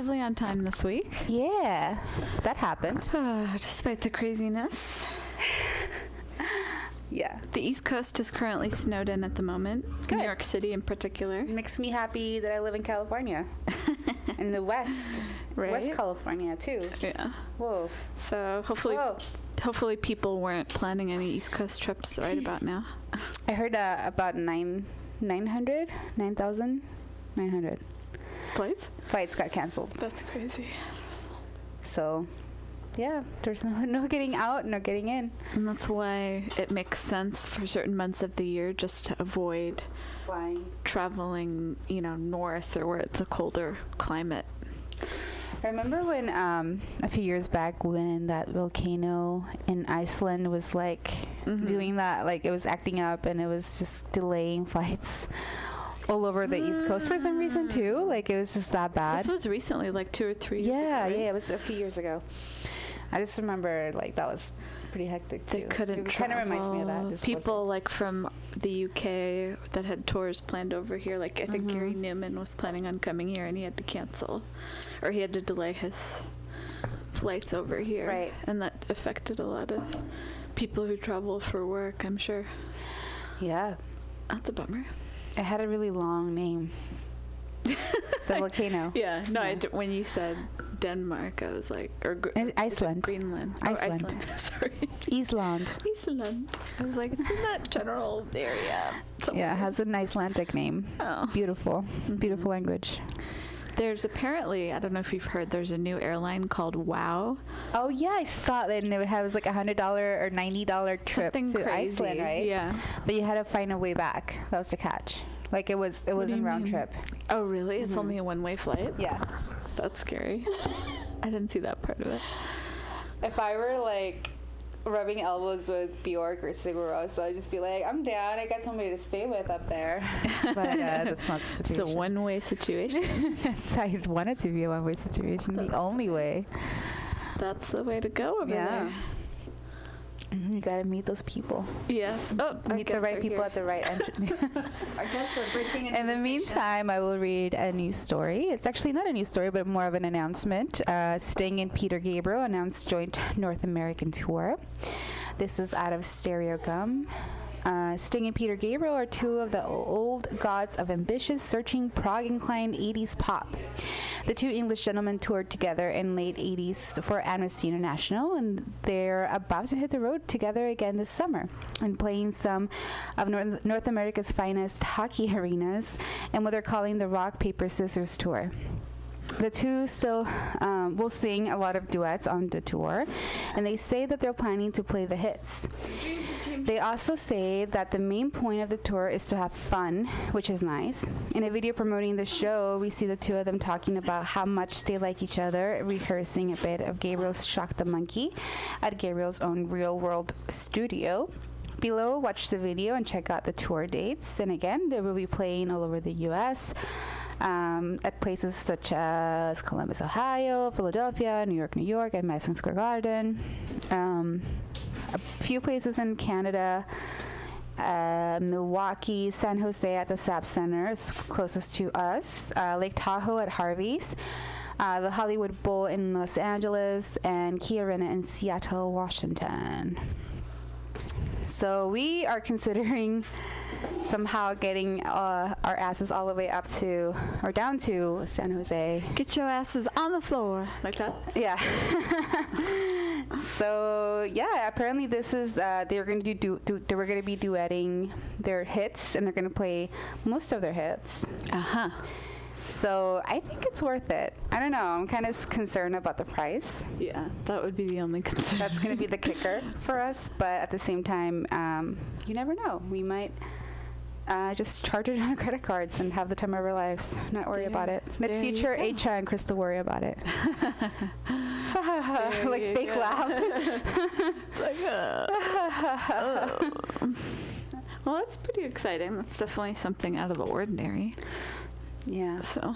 relatively on time this week. Yeah, that happened. despite the craziness. yeah. The East Coast is currently snowed in at the moment. Good. New York City in particular. Makes me happy that I live in California. in the West. Right? West California, too. Yeah. Whoa. So hopefully, Whoa hopefully people weren't planning any East Coast trips right about now. I heard uh, about nine, 900, 9,000, 900. Flights? Flights got canceled. That's crazy. So, yeah, there's no, no getting out, no getting in. And that's why it makes sense for certain months of the year just to avoid flying, traveling, you know, north or where it's a colder climate. I remember when um, a few years back when that volcano in Iceland was like Mm-hmm. doing that, like it was acting up and it was just delaying flights all over the East Coast for some reason too. Like it was just that bad. This was recently, like two or three years yeah, ago. right? yeah, it was a few years ago. I just remember like that was pretty hectic too. They couldn't. It kind of reminds me of that. This People like from the UK that had tours planned over here. Like I think Mm-hmm. Gary Numan was planning on coming here, and he had to cancel, or he had to delay his flights over here. Right. And that affected a lot of people who travel for work. I'm sure. Yeah. That's a bummer. It had a really long name. the volcano. Yeah. No, I d when you said Denmark, I was like, or Gr- It's is it Iceland. Greenland. Iceland. Oh, Iceland. Sorry. Iceland. Iceland. I was like, it's in that general area. Yeah, it has an Icelandic name. Oh. Beautiful. Beautiful mm-hmm. language. There's apparently, I don't know if you've heard, there's a new airline called WOW. Oh yeah, I saw that, and it was like a hundred dollar or ninety dollar trip Something to crazy, Iceland, right? yeah. But you had to find a way back. That was the catch. Like it was, it wasn't you round mean? trip. Oh, really? It's mm-hmm. only a one way flight? Yeah. That's scary. I didn't see that part of it. If I were like rubbing elbows with Bjork or Sigur Rós, so I'd just be like, I'm down. I got somebody to stay with up there. But uh, that's not the situation. It's a one way situation. I wanted to be a one way situation. The only way. That's the way to go over Yeah. there. Mhm, You gotta meet those people. Yes. Oh, meet the right people here. at the right entrance. Our guests are breaking into In the meantime, I will read a news story. It's actually not a news story, but more of an announcement. Uh, Sting and Peter Gabriel announced joint North American tour. This is out of Stereogum. Uh, Sting and Peter Gabriel are two of the old gods of ambitious, searching, prog inclined 80s pop. The two English gentlemen toured together in late 80s for Amnesty International, and they're about to hit the road together again this summer and playing some of North, North America's finest hockey arenas and what they're calling the Rock, Paper, Scissors Tour. The two still um, will sing a lot of duets on the tour, and they say that they're planning to play the hits. They also say that the main point of the tour is to have fun, which is nice. In a video promoting the show, we see the two of them talking about how much they like each other, rehearsing a bit of Gabriel's Shock the Monkey at Gabriel's own real world studio. Below, watch the video and check out the tour dates. And again, they will be playing all over the US um, at places such as Columbus, Ohio, Philadelphia, New York, New York, and Madison Square Garden. Um, a few places in Canada. Uh, Milwaukee, San Jose at the SAP Center is closest to us. Uh, Lake Tahoe at Harvey's. Uh, the Hollywood Bowl in Los Angeles and KeyArena in Seattle, Washington. So we are considering somehow getting uh, our asses all the way up to or down to San Jose. Get your asses on the floor like that. Yeah. so yeah, apparently this is uh, they're going to do, do they were going to be duetting their hits and they're going to play most of their hits. Uh huh. So I think it's worth it. I don't know. I'm kind of concerned about the price. Yeah, that would be the only concern. That's going to be the kicker for us. But at the same time, um, you never know. We might uh, just charge it on our credit cards and have the time of our lives. Not worry There- about it. You future. Aisha and Crystal worry about it. like fake laugh. It's like, uh, well, that's pretty exciting. That's definitely something out of the ordinary. Yeah. So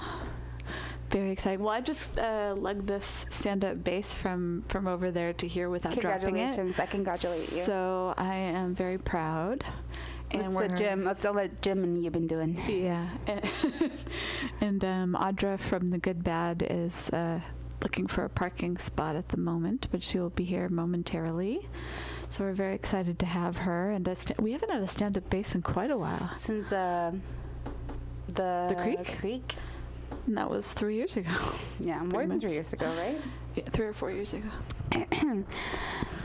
very exciting. Well, I just uh, lugged this stand-up bass from from over there to here without dropping it. Congratulations. I congratulate you. So I am very proud. And And What's the we're Jim? What's all that Jim and you've been doing? Yeah, and um, Audra from the Good Bad is uh, looking for a parking spot at the moment, but she will be here momentarily. So we're very excited to have her. And a sta- we haven't had a stand-up bass in quite a while. Since uh, the The Creek? Creek. And that was three years ago. Yeah, more than much. three years ago, right? Yeah, three or four years ago.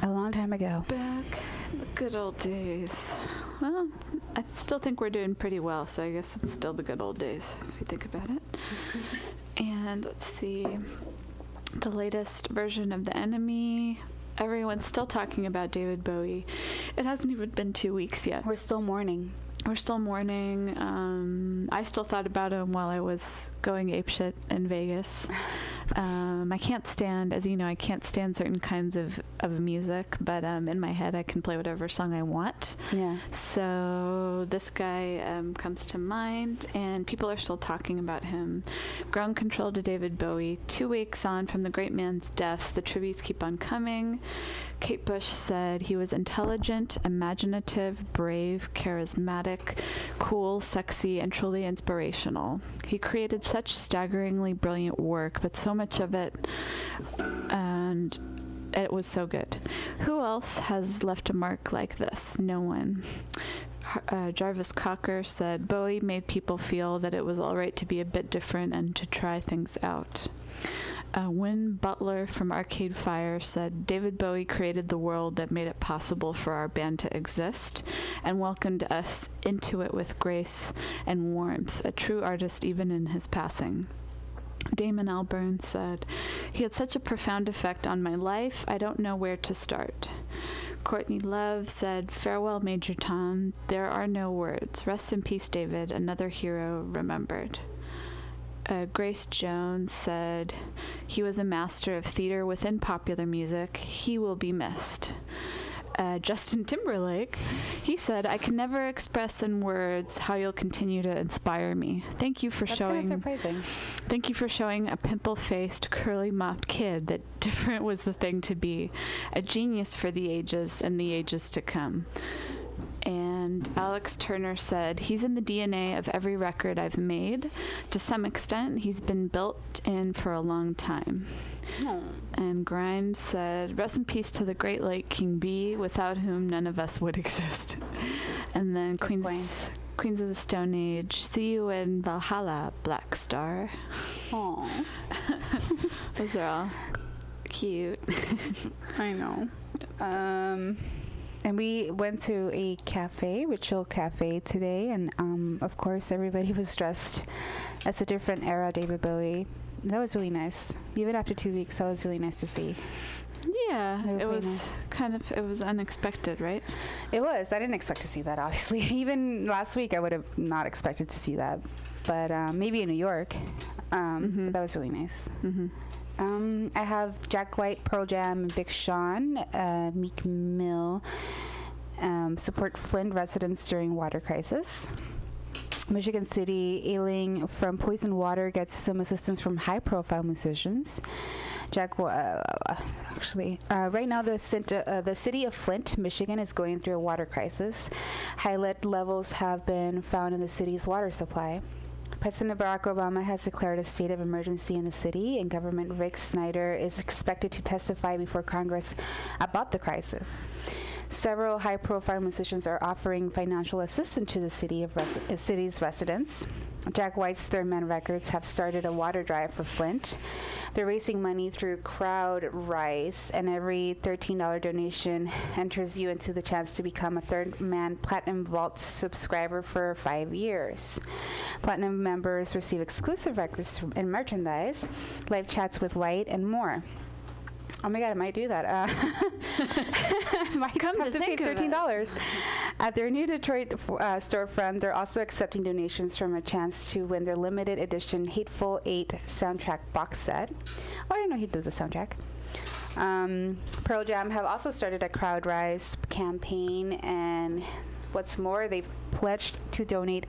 A long time ago. Back in the good old days. Well, I still think we're doing pretty well, so I guess it's still the good old days if you think about it. and let's see. The latest version of The Enemy. Everyone's still talking about David Bowie. It hasn't even been two weeks yet. We're still mourning. We're still mourning. Um, I still thought about him while I was going apeshit in Vegas Um, I can't stand, as you know, I can't stand certain kinds of, of music, but um, in my head I can play whatever song I want. Yeah. So this guy um, comes to mind, and people are still talking about him. Ground control to David Bowie. Two weeks on from the great man's death, the tributes keep on coming. Kate Bush said he was intelligent, imaginative, brave, charismatic, cool, sexy, and truly inspirational. He created such staggeringly brilliant work, but so much of it, and it was so good. Who else has left a mark like this? No one. Uh, Jarvis Cocker said Bowie made people feel that it was all right to be a bit different and to try things out. Uh, Butler from Arcade Fire said David Bowie created the world that made it possible for our band to exist and welcomed us into it with grace and warmth, a true artist even in his passing. Damon Albarn said, He had such a profound effect on my life, I don't know where to start. Courtney Love said, Farewell, Major Tom. There are no words. Rest in peace, David, another hero remembered. Uh, Grace Jones said, He was a master of theater within popular music. He will be missed. Uh, Justin Timberlake, he said, I can never express in words how you'll continue to inspire me. Thank you for That's showing. surprising. Thank you for showing a pimple faced, curly mopped kid that different was the thing to be. A genius for the ages and the ages to come. And Alex Turner said, He's in the DNA of every record I've made. To some extent, he's been built in for a long time. And Grimes said, Rest in peace to the great late King B, without whom none of us would exist. And then Queens, Queens of the Stone Age, see you in Valhalla, Black Star. Aww. Those are all cute. I know. Um, and we went to a cafe, Ritual Cafe, today, and um, of course, everybody was dressed as a different era David Bowie. That was really nice. Even after two weeks, that was really nice to see. Yeah, it was nice. kind of it was unexpected, right? It was. I didn't expect to see that, obviously. Even last week, I would have not expected to see that. But um, maybe in New York. Um, but that was really nice. Um, I have Jack White, Pearl Jam, Big Sean, uh, Meek Mill um, support Flint residents during water crisis. Michigan City, ailing from poison water, gets some assistance from high-profile musicians. Jack, uh, actually, uh, right now the, uh, the city of Flint, Michigan, is going through a water crisis. High lead levels have been found in the city's water supply. President Barack Obama has declared a state of emergency in the city, and Government Rick Snyder is expected to testify before Congress about the crisis. Several high-profile musicians are offering financial assistance to the city of uh, city's residents. Jack White's Third Man Records have started a water drive for Flint. They're raising money through CrowdRise, and every $13 donation enters you into the chance to become a Third Man Platinum Vault subscriber for five years. Platinum members receive exclusive records and merchandise, live chats with White, and more. Oh my god, I might do that. Uh, might Come have to to, pay think of it. thirteen dollars. At their new Detroit f- uh, storefront, they're also accepting donations from a chance to win their limited edition Hateful Eight soundtrack box set. Oh, I didn't know he did the soundtrack. Um, Pearl Jam have also started a crowd rise campaign, and what's more, they've pledged to donate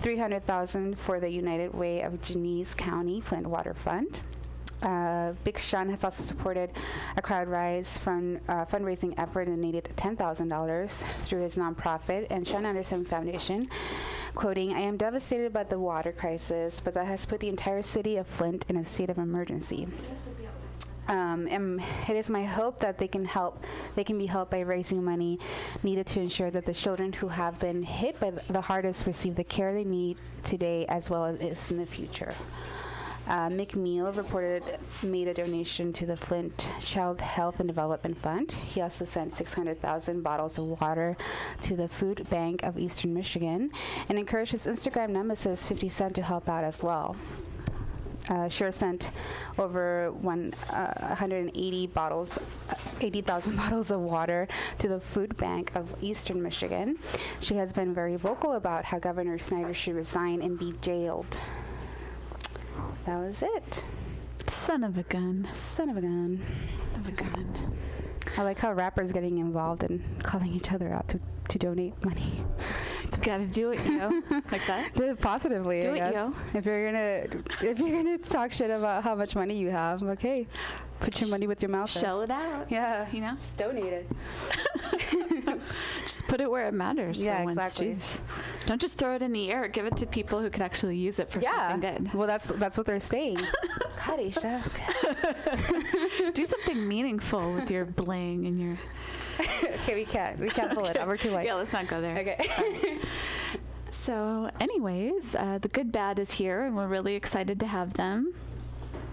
300,000 for the United Way of Genesee County Flint Water Fund. Uh, Big Sean has also supported a crowd rise fund, uh, fundraising effort and needed $10,000 through his nonprofit and Sean Anderson Foundation, quoting, I am devastated by the water crisis, but that has put the entire city of Flint in a state of emergency. Um, and it is my hope that they can help. They can be helped by raising money needed to ensure that the children who have been hit by the hardest receive the care they need today as well as in the future. Uh, Meek Mill reported made a donation to the Flint Child Health and Development Fund. He also sent 600,000 bottles of water to the Food Bank of Eastern Michigan and encouraged his Instagram nemesis 50 Cent to help out as well. Uh, Cher sent over one, uh, 180 bottles, uh, 80,000 bottles of water to the food bank of Eastern Michigan. She has been very vocal about how Governor Snyder should resign and be jailed. That was it. Son of a gun. Son of a gun. Son of a gun. I like how rappers getting involved and calling each other out to, to donate money. You gotta do it, yo. like that. Do it positively. Do I it, guess. yo. If you're gonna if you're gonna talk shit about how much money you have, okay, put your money with your mouth. Shell it out. Yeah, you know, just donate it. Just put it where it matters. Yeah, for exactly. jeez. Don't just throw it in the air. Give it to people who could actually use it for Yeah. something good. Well, that's that's what they're saying. God, Aisha. Do something meaningful with your bling and your. okay, we can't. We can't pull it out. We're too late. Yeah, let's not go there. Okay. So, anyways, uh, the good bad is here, and we're really excited to have them.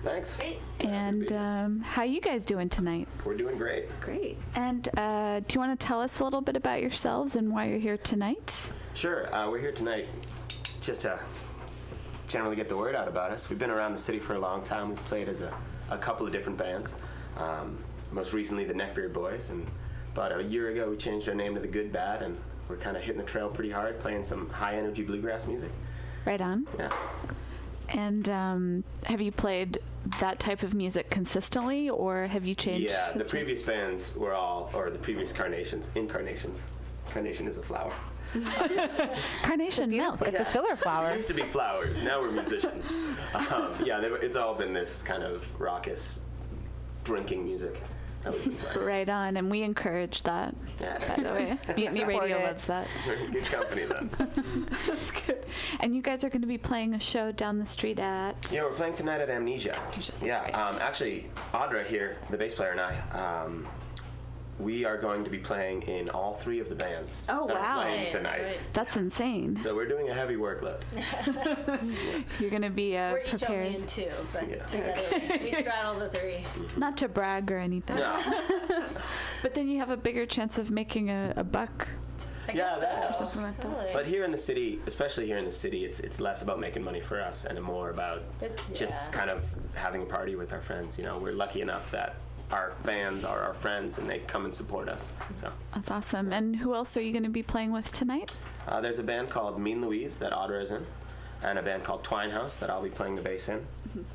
Thanks. And um, how you guys doing tonight? We're doing great. Great. And uh, do you want to tell us a little bit about yourselves and why you're here tonight? Sure. Uh, we're here tonight just to generally get the word out about us. We've been around the city for a long time. We've played as a, a couple of different bands. Um, most recently, the Neckbeard Boys. And about a year ago, we changed our name to the Good Bad, and we're kind of hitting the trail pretty hard, playing some high energy bluegrass music. Right on. Yeah. And um, have you played that type of music consistently, or have you changed? Yeah, the previous bands were all, or the previous carnations, incarnations. Carnation is a flower. Carnation milk. It's a filler flower. It used to be flowers. Now we're musicians. Um, yeah, it's all been this kind of raucous drinking music. That we've been playing. Right on, and we encourage that. By the way, Mutiny Radio it. loves that. Good company then. That's good. And you guys are going to be playing a show down the street at. Yeah, we're playing tonight at Amnesia. yeah, um, actually, Audra here, the bass player, and I, um, we are going to be playing in all three of the bands Oh that wow! are playing tonight. That's insane. So we're doing a heavy workload. You're going to be uh, We're each only in two, but Yeah. together we straddle the three. Not to brag or anything. No. but then you have a bigger chance of making a, a buck. I Yeah, guess that so. helps. Something like that. But here in the city, especially here in the city, it's it's less about making money for us and more about It- just yeah. kind of having a party with our friends. You know, we're lucky enough that our fans are our friends and they come and support us. So That's awesome. And who else are you going to be playing with tonight? uh, there's a band called Mean Louise that Audra is in, and a band called Twine House that I'll be playing the bass in,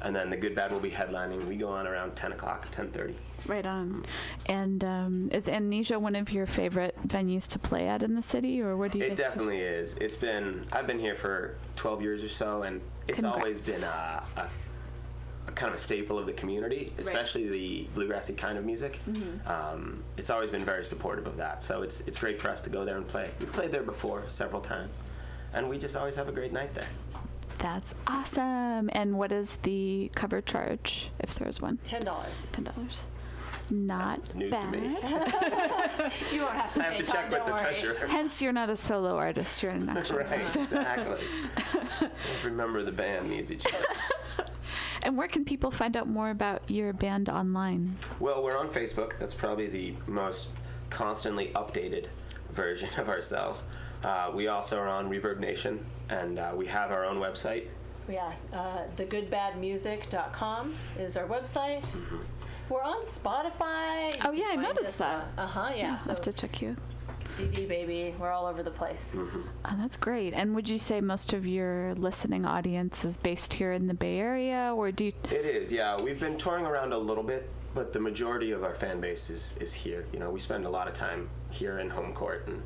and then the Good Bad will be headlining. We go on around 10 o'clock, 10:30. Right on. And um, is Amnesia one of your favorite venues to play at in the city, or what do you It definitely is. It's been I've been here for 12 years or so, and it's Congrats. always been a, a kind of a staple of the community, especially the bluegrassy kind of music. Mm-hmm. Um, it's always been very supportive of that. So it's it's great for us to go there and play. We've played there before several times, and we just always have a great night there. That's awesome. And what is the cover charge, if there's one? Ten dollars. Ten dollars. Not news to bad. me. you won't have to I have to Tom, check with the worry. treasurer. Hence, you're not a solo artist. You're an actual. right, exactly. Remember, the band needs each other. And where can people find out more about your band online? Well, we're on Facebook. That's probably the most constantly updated version of ourselves. Uh, we also are on ReverbNation, and uh, we have our own website. Yeah, uh, thegoodbadmusic.com is our website. We're on Spotify. Oh, yeah, I noticed that. Uh huh. Yeah. I'll So have to check you. CD baby, we're all over the place. Oh, that's great. And would you say most of your listening audience is based here in the Bay Area, or do you? It is, yeah. We've been touring around a little bit, but the majority of our fan base is, is here. You know, we spend a lot of time here in home court, and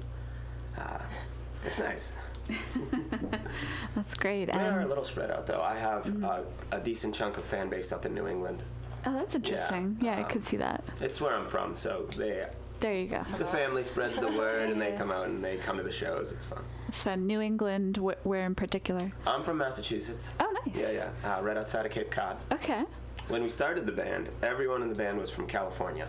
uh, it's nice. That's great. We are a little spread out, though. I have uh, a decent chunk of fan base up in New England. oh, that's interesting. Yeah, I could see that. It's where I'm from, so they There you go. the family spreads the word, and they come out and they come to the shows. It's fun. So New England, wh- where in particular? I'm from Massachusetts. Oh, nice. Yeah, yeah. Uh, right outside of Cape Cod. Okay. When we started the band, everyone in the band was from California,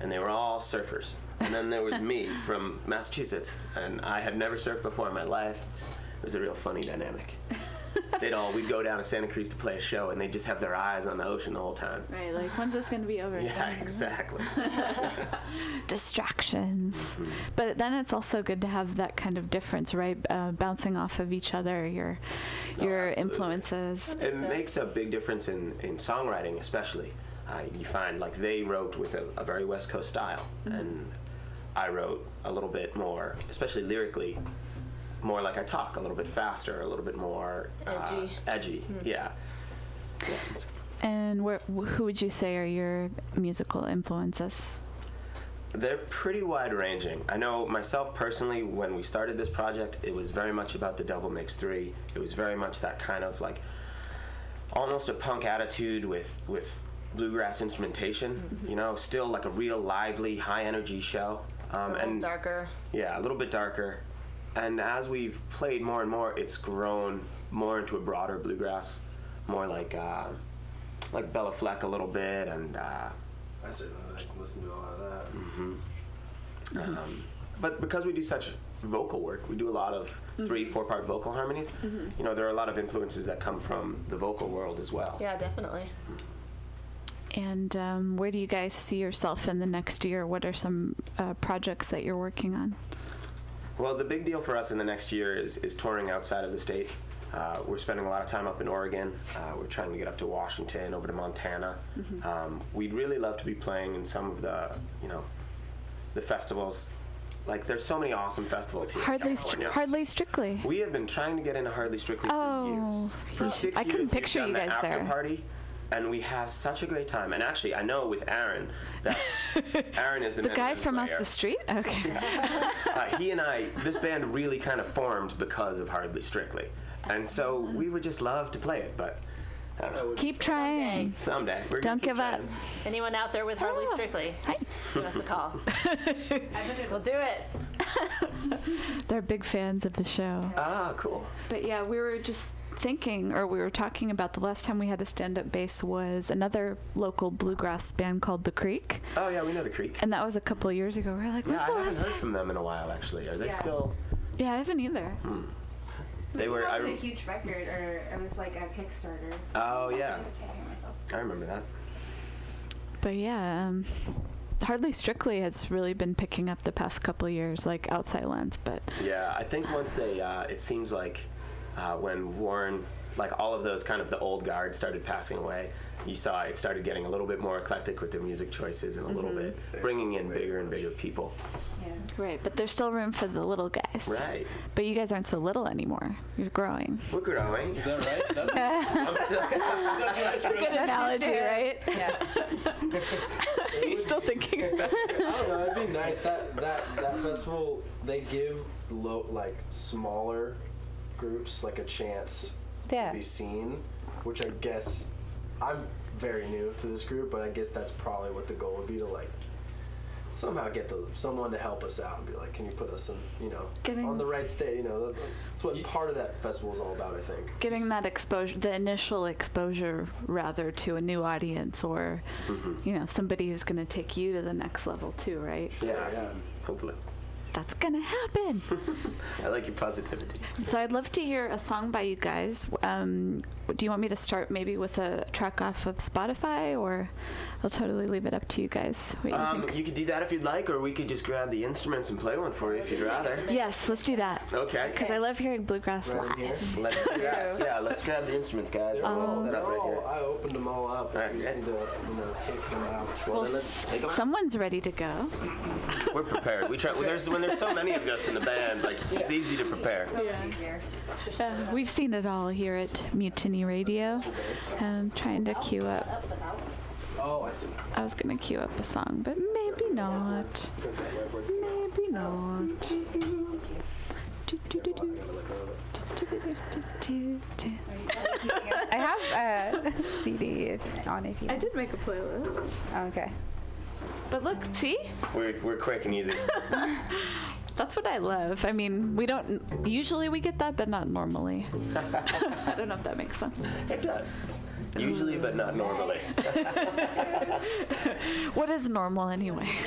and they were all surfers. And then there was me from Massachusetts, and I had never surfed before in my life. It was a real funny dynamic. They'd all, we'd go down to Santa Cruz to play a show, and they'd just have their eyes on the ocean the whole time. Right, like when's this going to be over? Yeah, exactly. Distractions. Mm-hmm. But then it's also good to have that kind of difference, right? Uh, bouncing off of each other, your Oh, your influences. It makes a big difference in, in songwriting, especially. Uh, you find like they wrote with a, a very West Coast style, and I wrote a little bit more, especially lyrically, more like I talk, a little bit faster, a little bit more uh, Edgy. edgy, Hmm. yeah. yeah. And where, who would you say are your musical influences? They're pretty wide ranging. I know myself personally, when we started this project, it was very much about the Devil Makes Three. It was very much that kind of like almost a punk attitude with with bluegrass instrumentation. You know, still like a real lively, high energy show. Um, a little and darker. yeah, a little bit darker. And as we've played more and more, it's grown more into a broader bluegrass, more like uh, like Béla Fleck a little bit, and uh, I certainly like listen to a lot of that. Mm-hmm. Um, but because we do such vocal work, we do a lot of three, four part vocal harmonies. Mm-hmm. You know, there are a lot of influences that come from the vocal world as well. Yeah, definitely. And um, where do you guys see yourself in the next year? What are some uh, projects that you're working on? Well, the big deal for us in the next year is, is touring outside of the state. Uh, we're spending a lot of time up in Oregon. Uh, we're trying to get up to Washington, over to Montana. Mm-hmm. Um, we'd really love to be playing in some of the, you know, the festivals. Like, there's so many awesome festivals here. Hardly, str- California. hardly strictly. We have been trying to get into Hardly Strictly for Oh, years. For six I years, couldn't picture you the guys after there. Party, and we have such a great time. And actually, I know with Aaron, that's Aaron is the, The guy from off player. the street? Okay. uh, he and I, this band really kind of formed because of Hardly Strictly, and so we would just love to play it, but. I don't know. Keep trying. Someday. We're Don't keep give up. Anyone out there with Hardly Strictly? Hi. Give us a call. I think we'll do it. They're big fans of the show. Ah, cool. But yeah, we were just thinking, or we were talking about the last time we had a stand up bass was another local bluegrass band called The Creek. Oh yeah, we know the Creek. And that was a couple of years ago. We are like, Yeah, when's I the haven't heard time? from them in a while. Actually, are they Yeah. still? Yeah, I haven't either. Hmm. They were. I, a rem- a huge record, or it was like a Kickstarter. oh yeah, I can't hear myself. I remember that. But yeah, um, Hardly Strictly has really been picking up the past couple of years, like outside lands. But Yeah, I think once they, uh, it seems like uh, when Warren, like all of those kind of the old guard started passing away, you saw it started getting a little bit more eclectic with their music choices and a little Mhm. bit bringing in bigger and bigger people. right, but there's still room for the little guys. Right. But you guys aren't so little anymore. You're growing. We're growing. Is that right? Good analogy, right? Yeah. He's still thinking about I don't know. It'd be nice that that that festival they give low like smaller groups like a chance Yeah. to be seen, which I guess I'm very new to this group, but I guess that's probably what the goal would be to like somehow get the someone to help us out and be like, can you put us in, you know, Getting- on the right stage? You know, that's what part of that festival is all about. I think. Getting that exposure, the initial exposure, rather, to a new audience or, mm-hmm. you know, somebody who's going to take you to the next level too, right? Yeah, yeah. Hopefully. That's going to happen. I like your positivity. So I'd love to hear a song by you guys. Um, do you want me to start maybe with a track off of Spotify, or I'll totally leave it up to you guys? What you Um, think? you could do that if you'd like, or we could just grab the instruments and play one for you if you'd rather. Yes, let's do that. Okay. Because I love hearing bluegrass live. Let's do that. Yeah, let's grab the instruments, guys. We'll Um, set up right here. I opened them all up. Alright, we just yeah. need to, you know, take them out. Well, then let's take 'em out. Someone's ready to go. We're prepared. We try. Well, there's when there's so many of us in the band, like it's easy to prepare. Uh, we've seen it all here at Mutiny Radio. I'm trying to queue up. Oh, I see. I was gonna cue up a song, but maybe not. Maybe not. I have a CD on if you. I did make a playlist. Okay. But look, see? We're we're quick and easy. That's what I love. I mean, we don't usually we get that, but not normally. I don't know if that makes sense. It does. Usually, but not normally. what is normal anyway?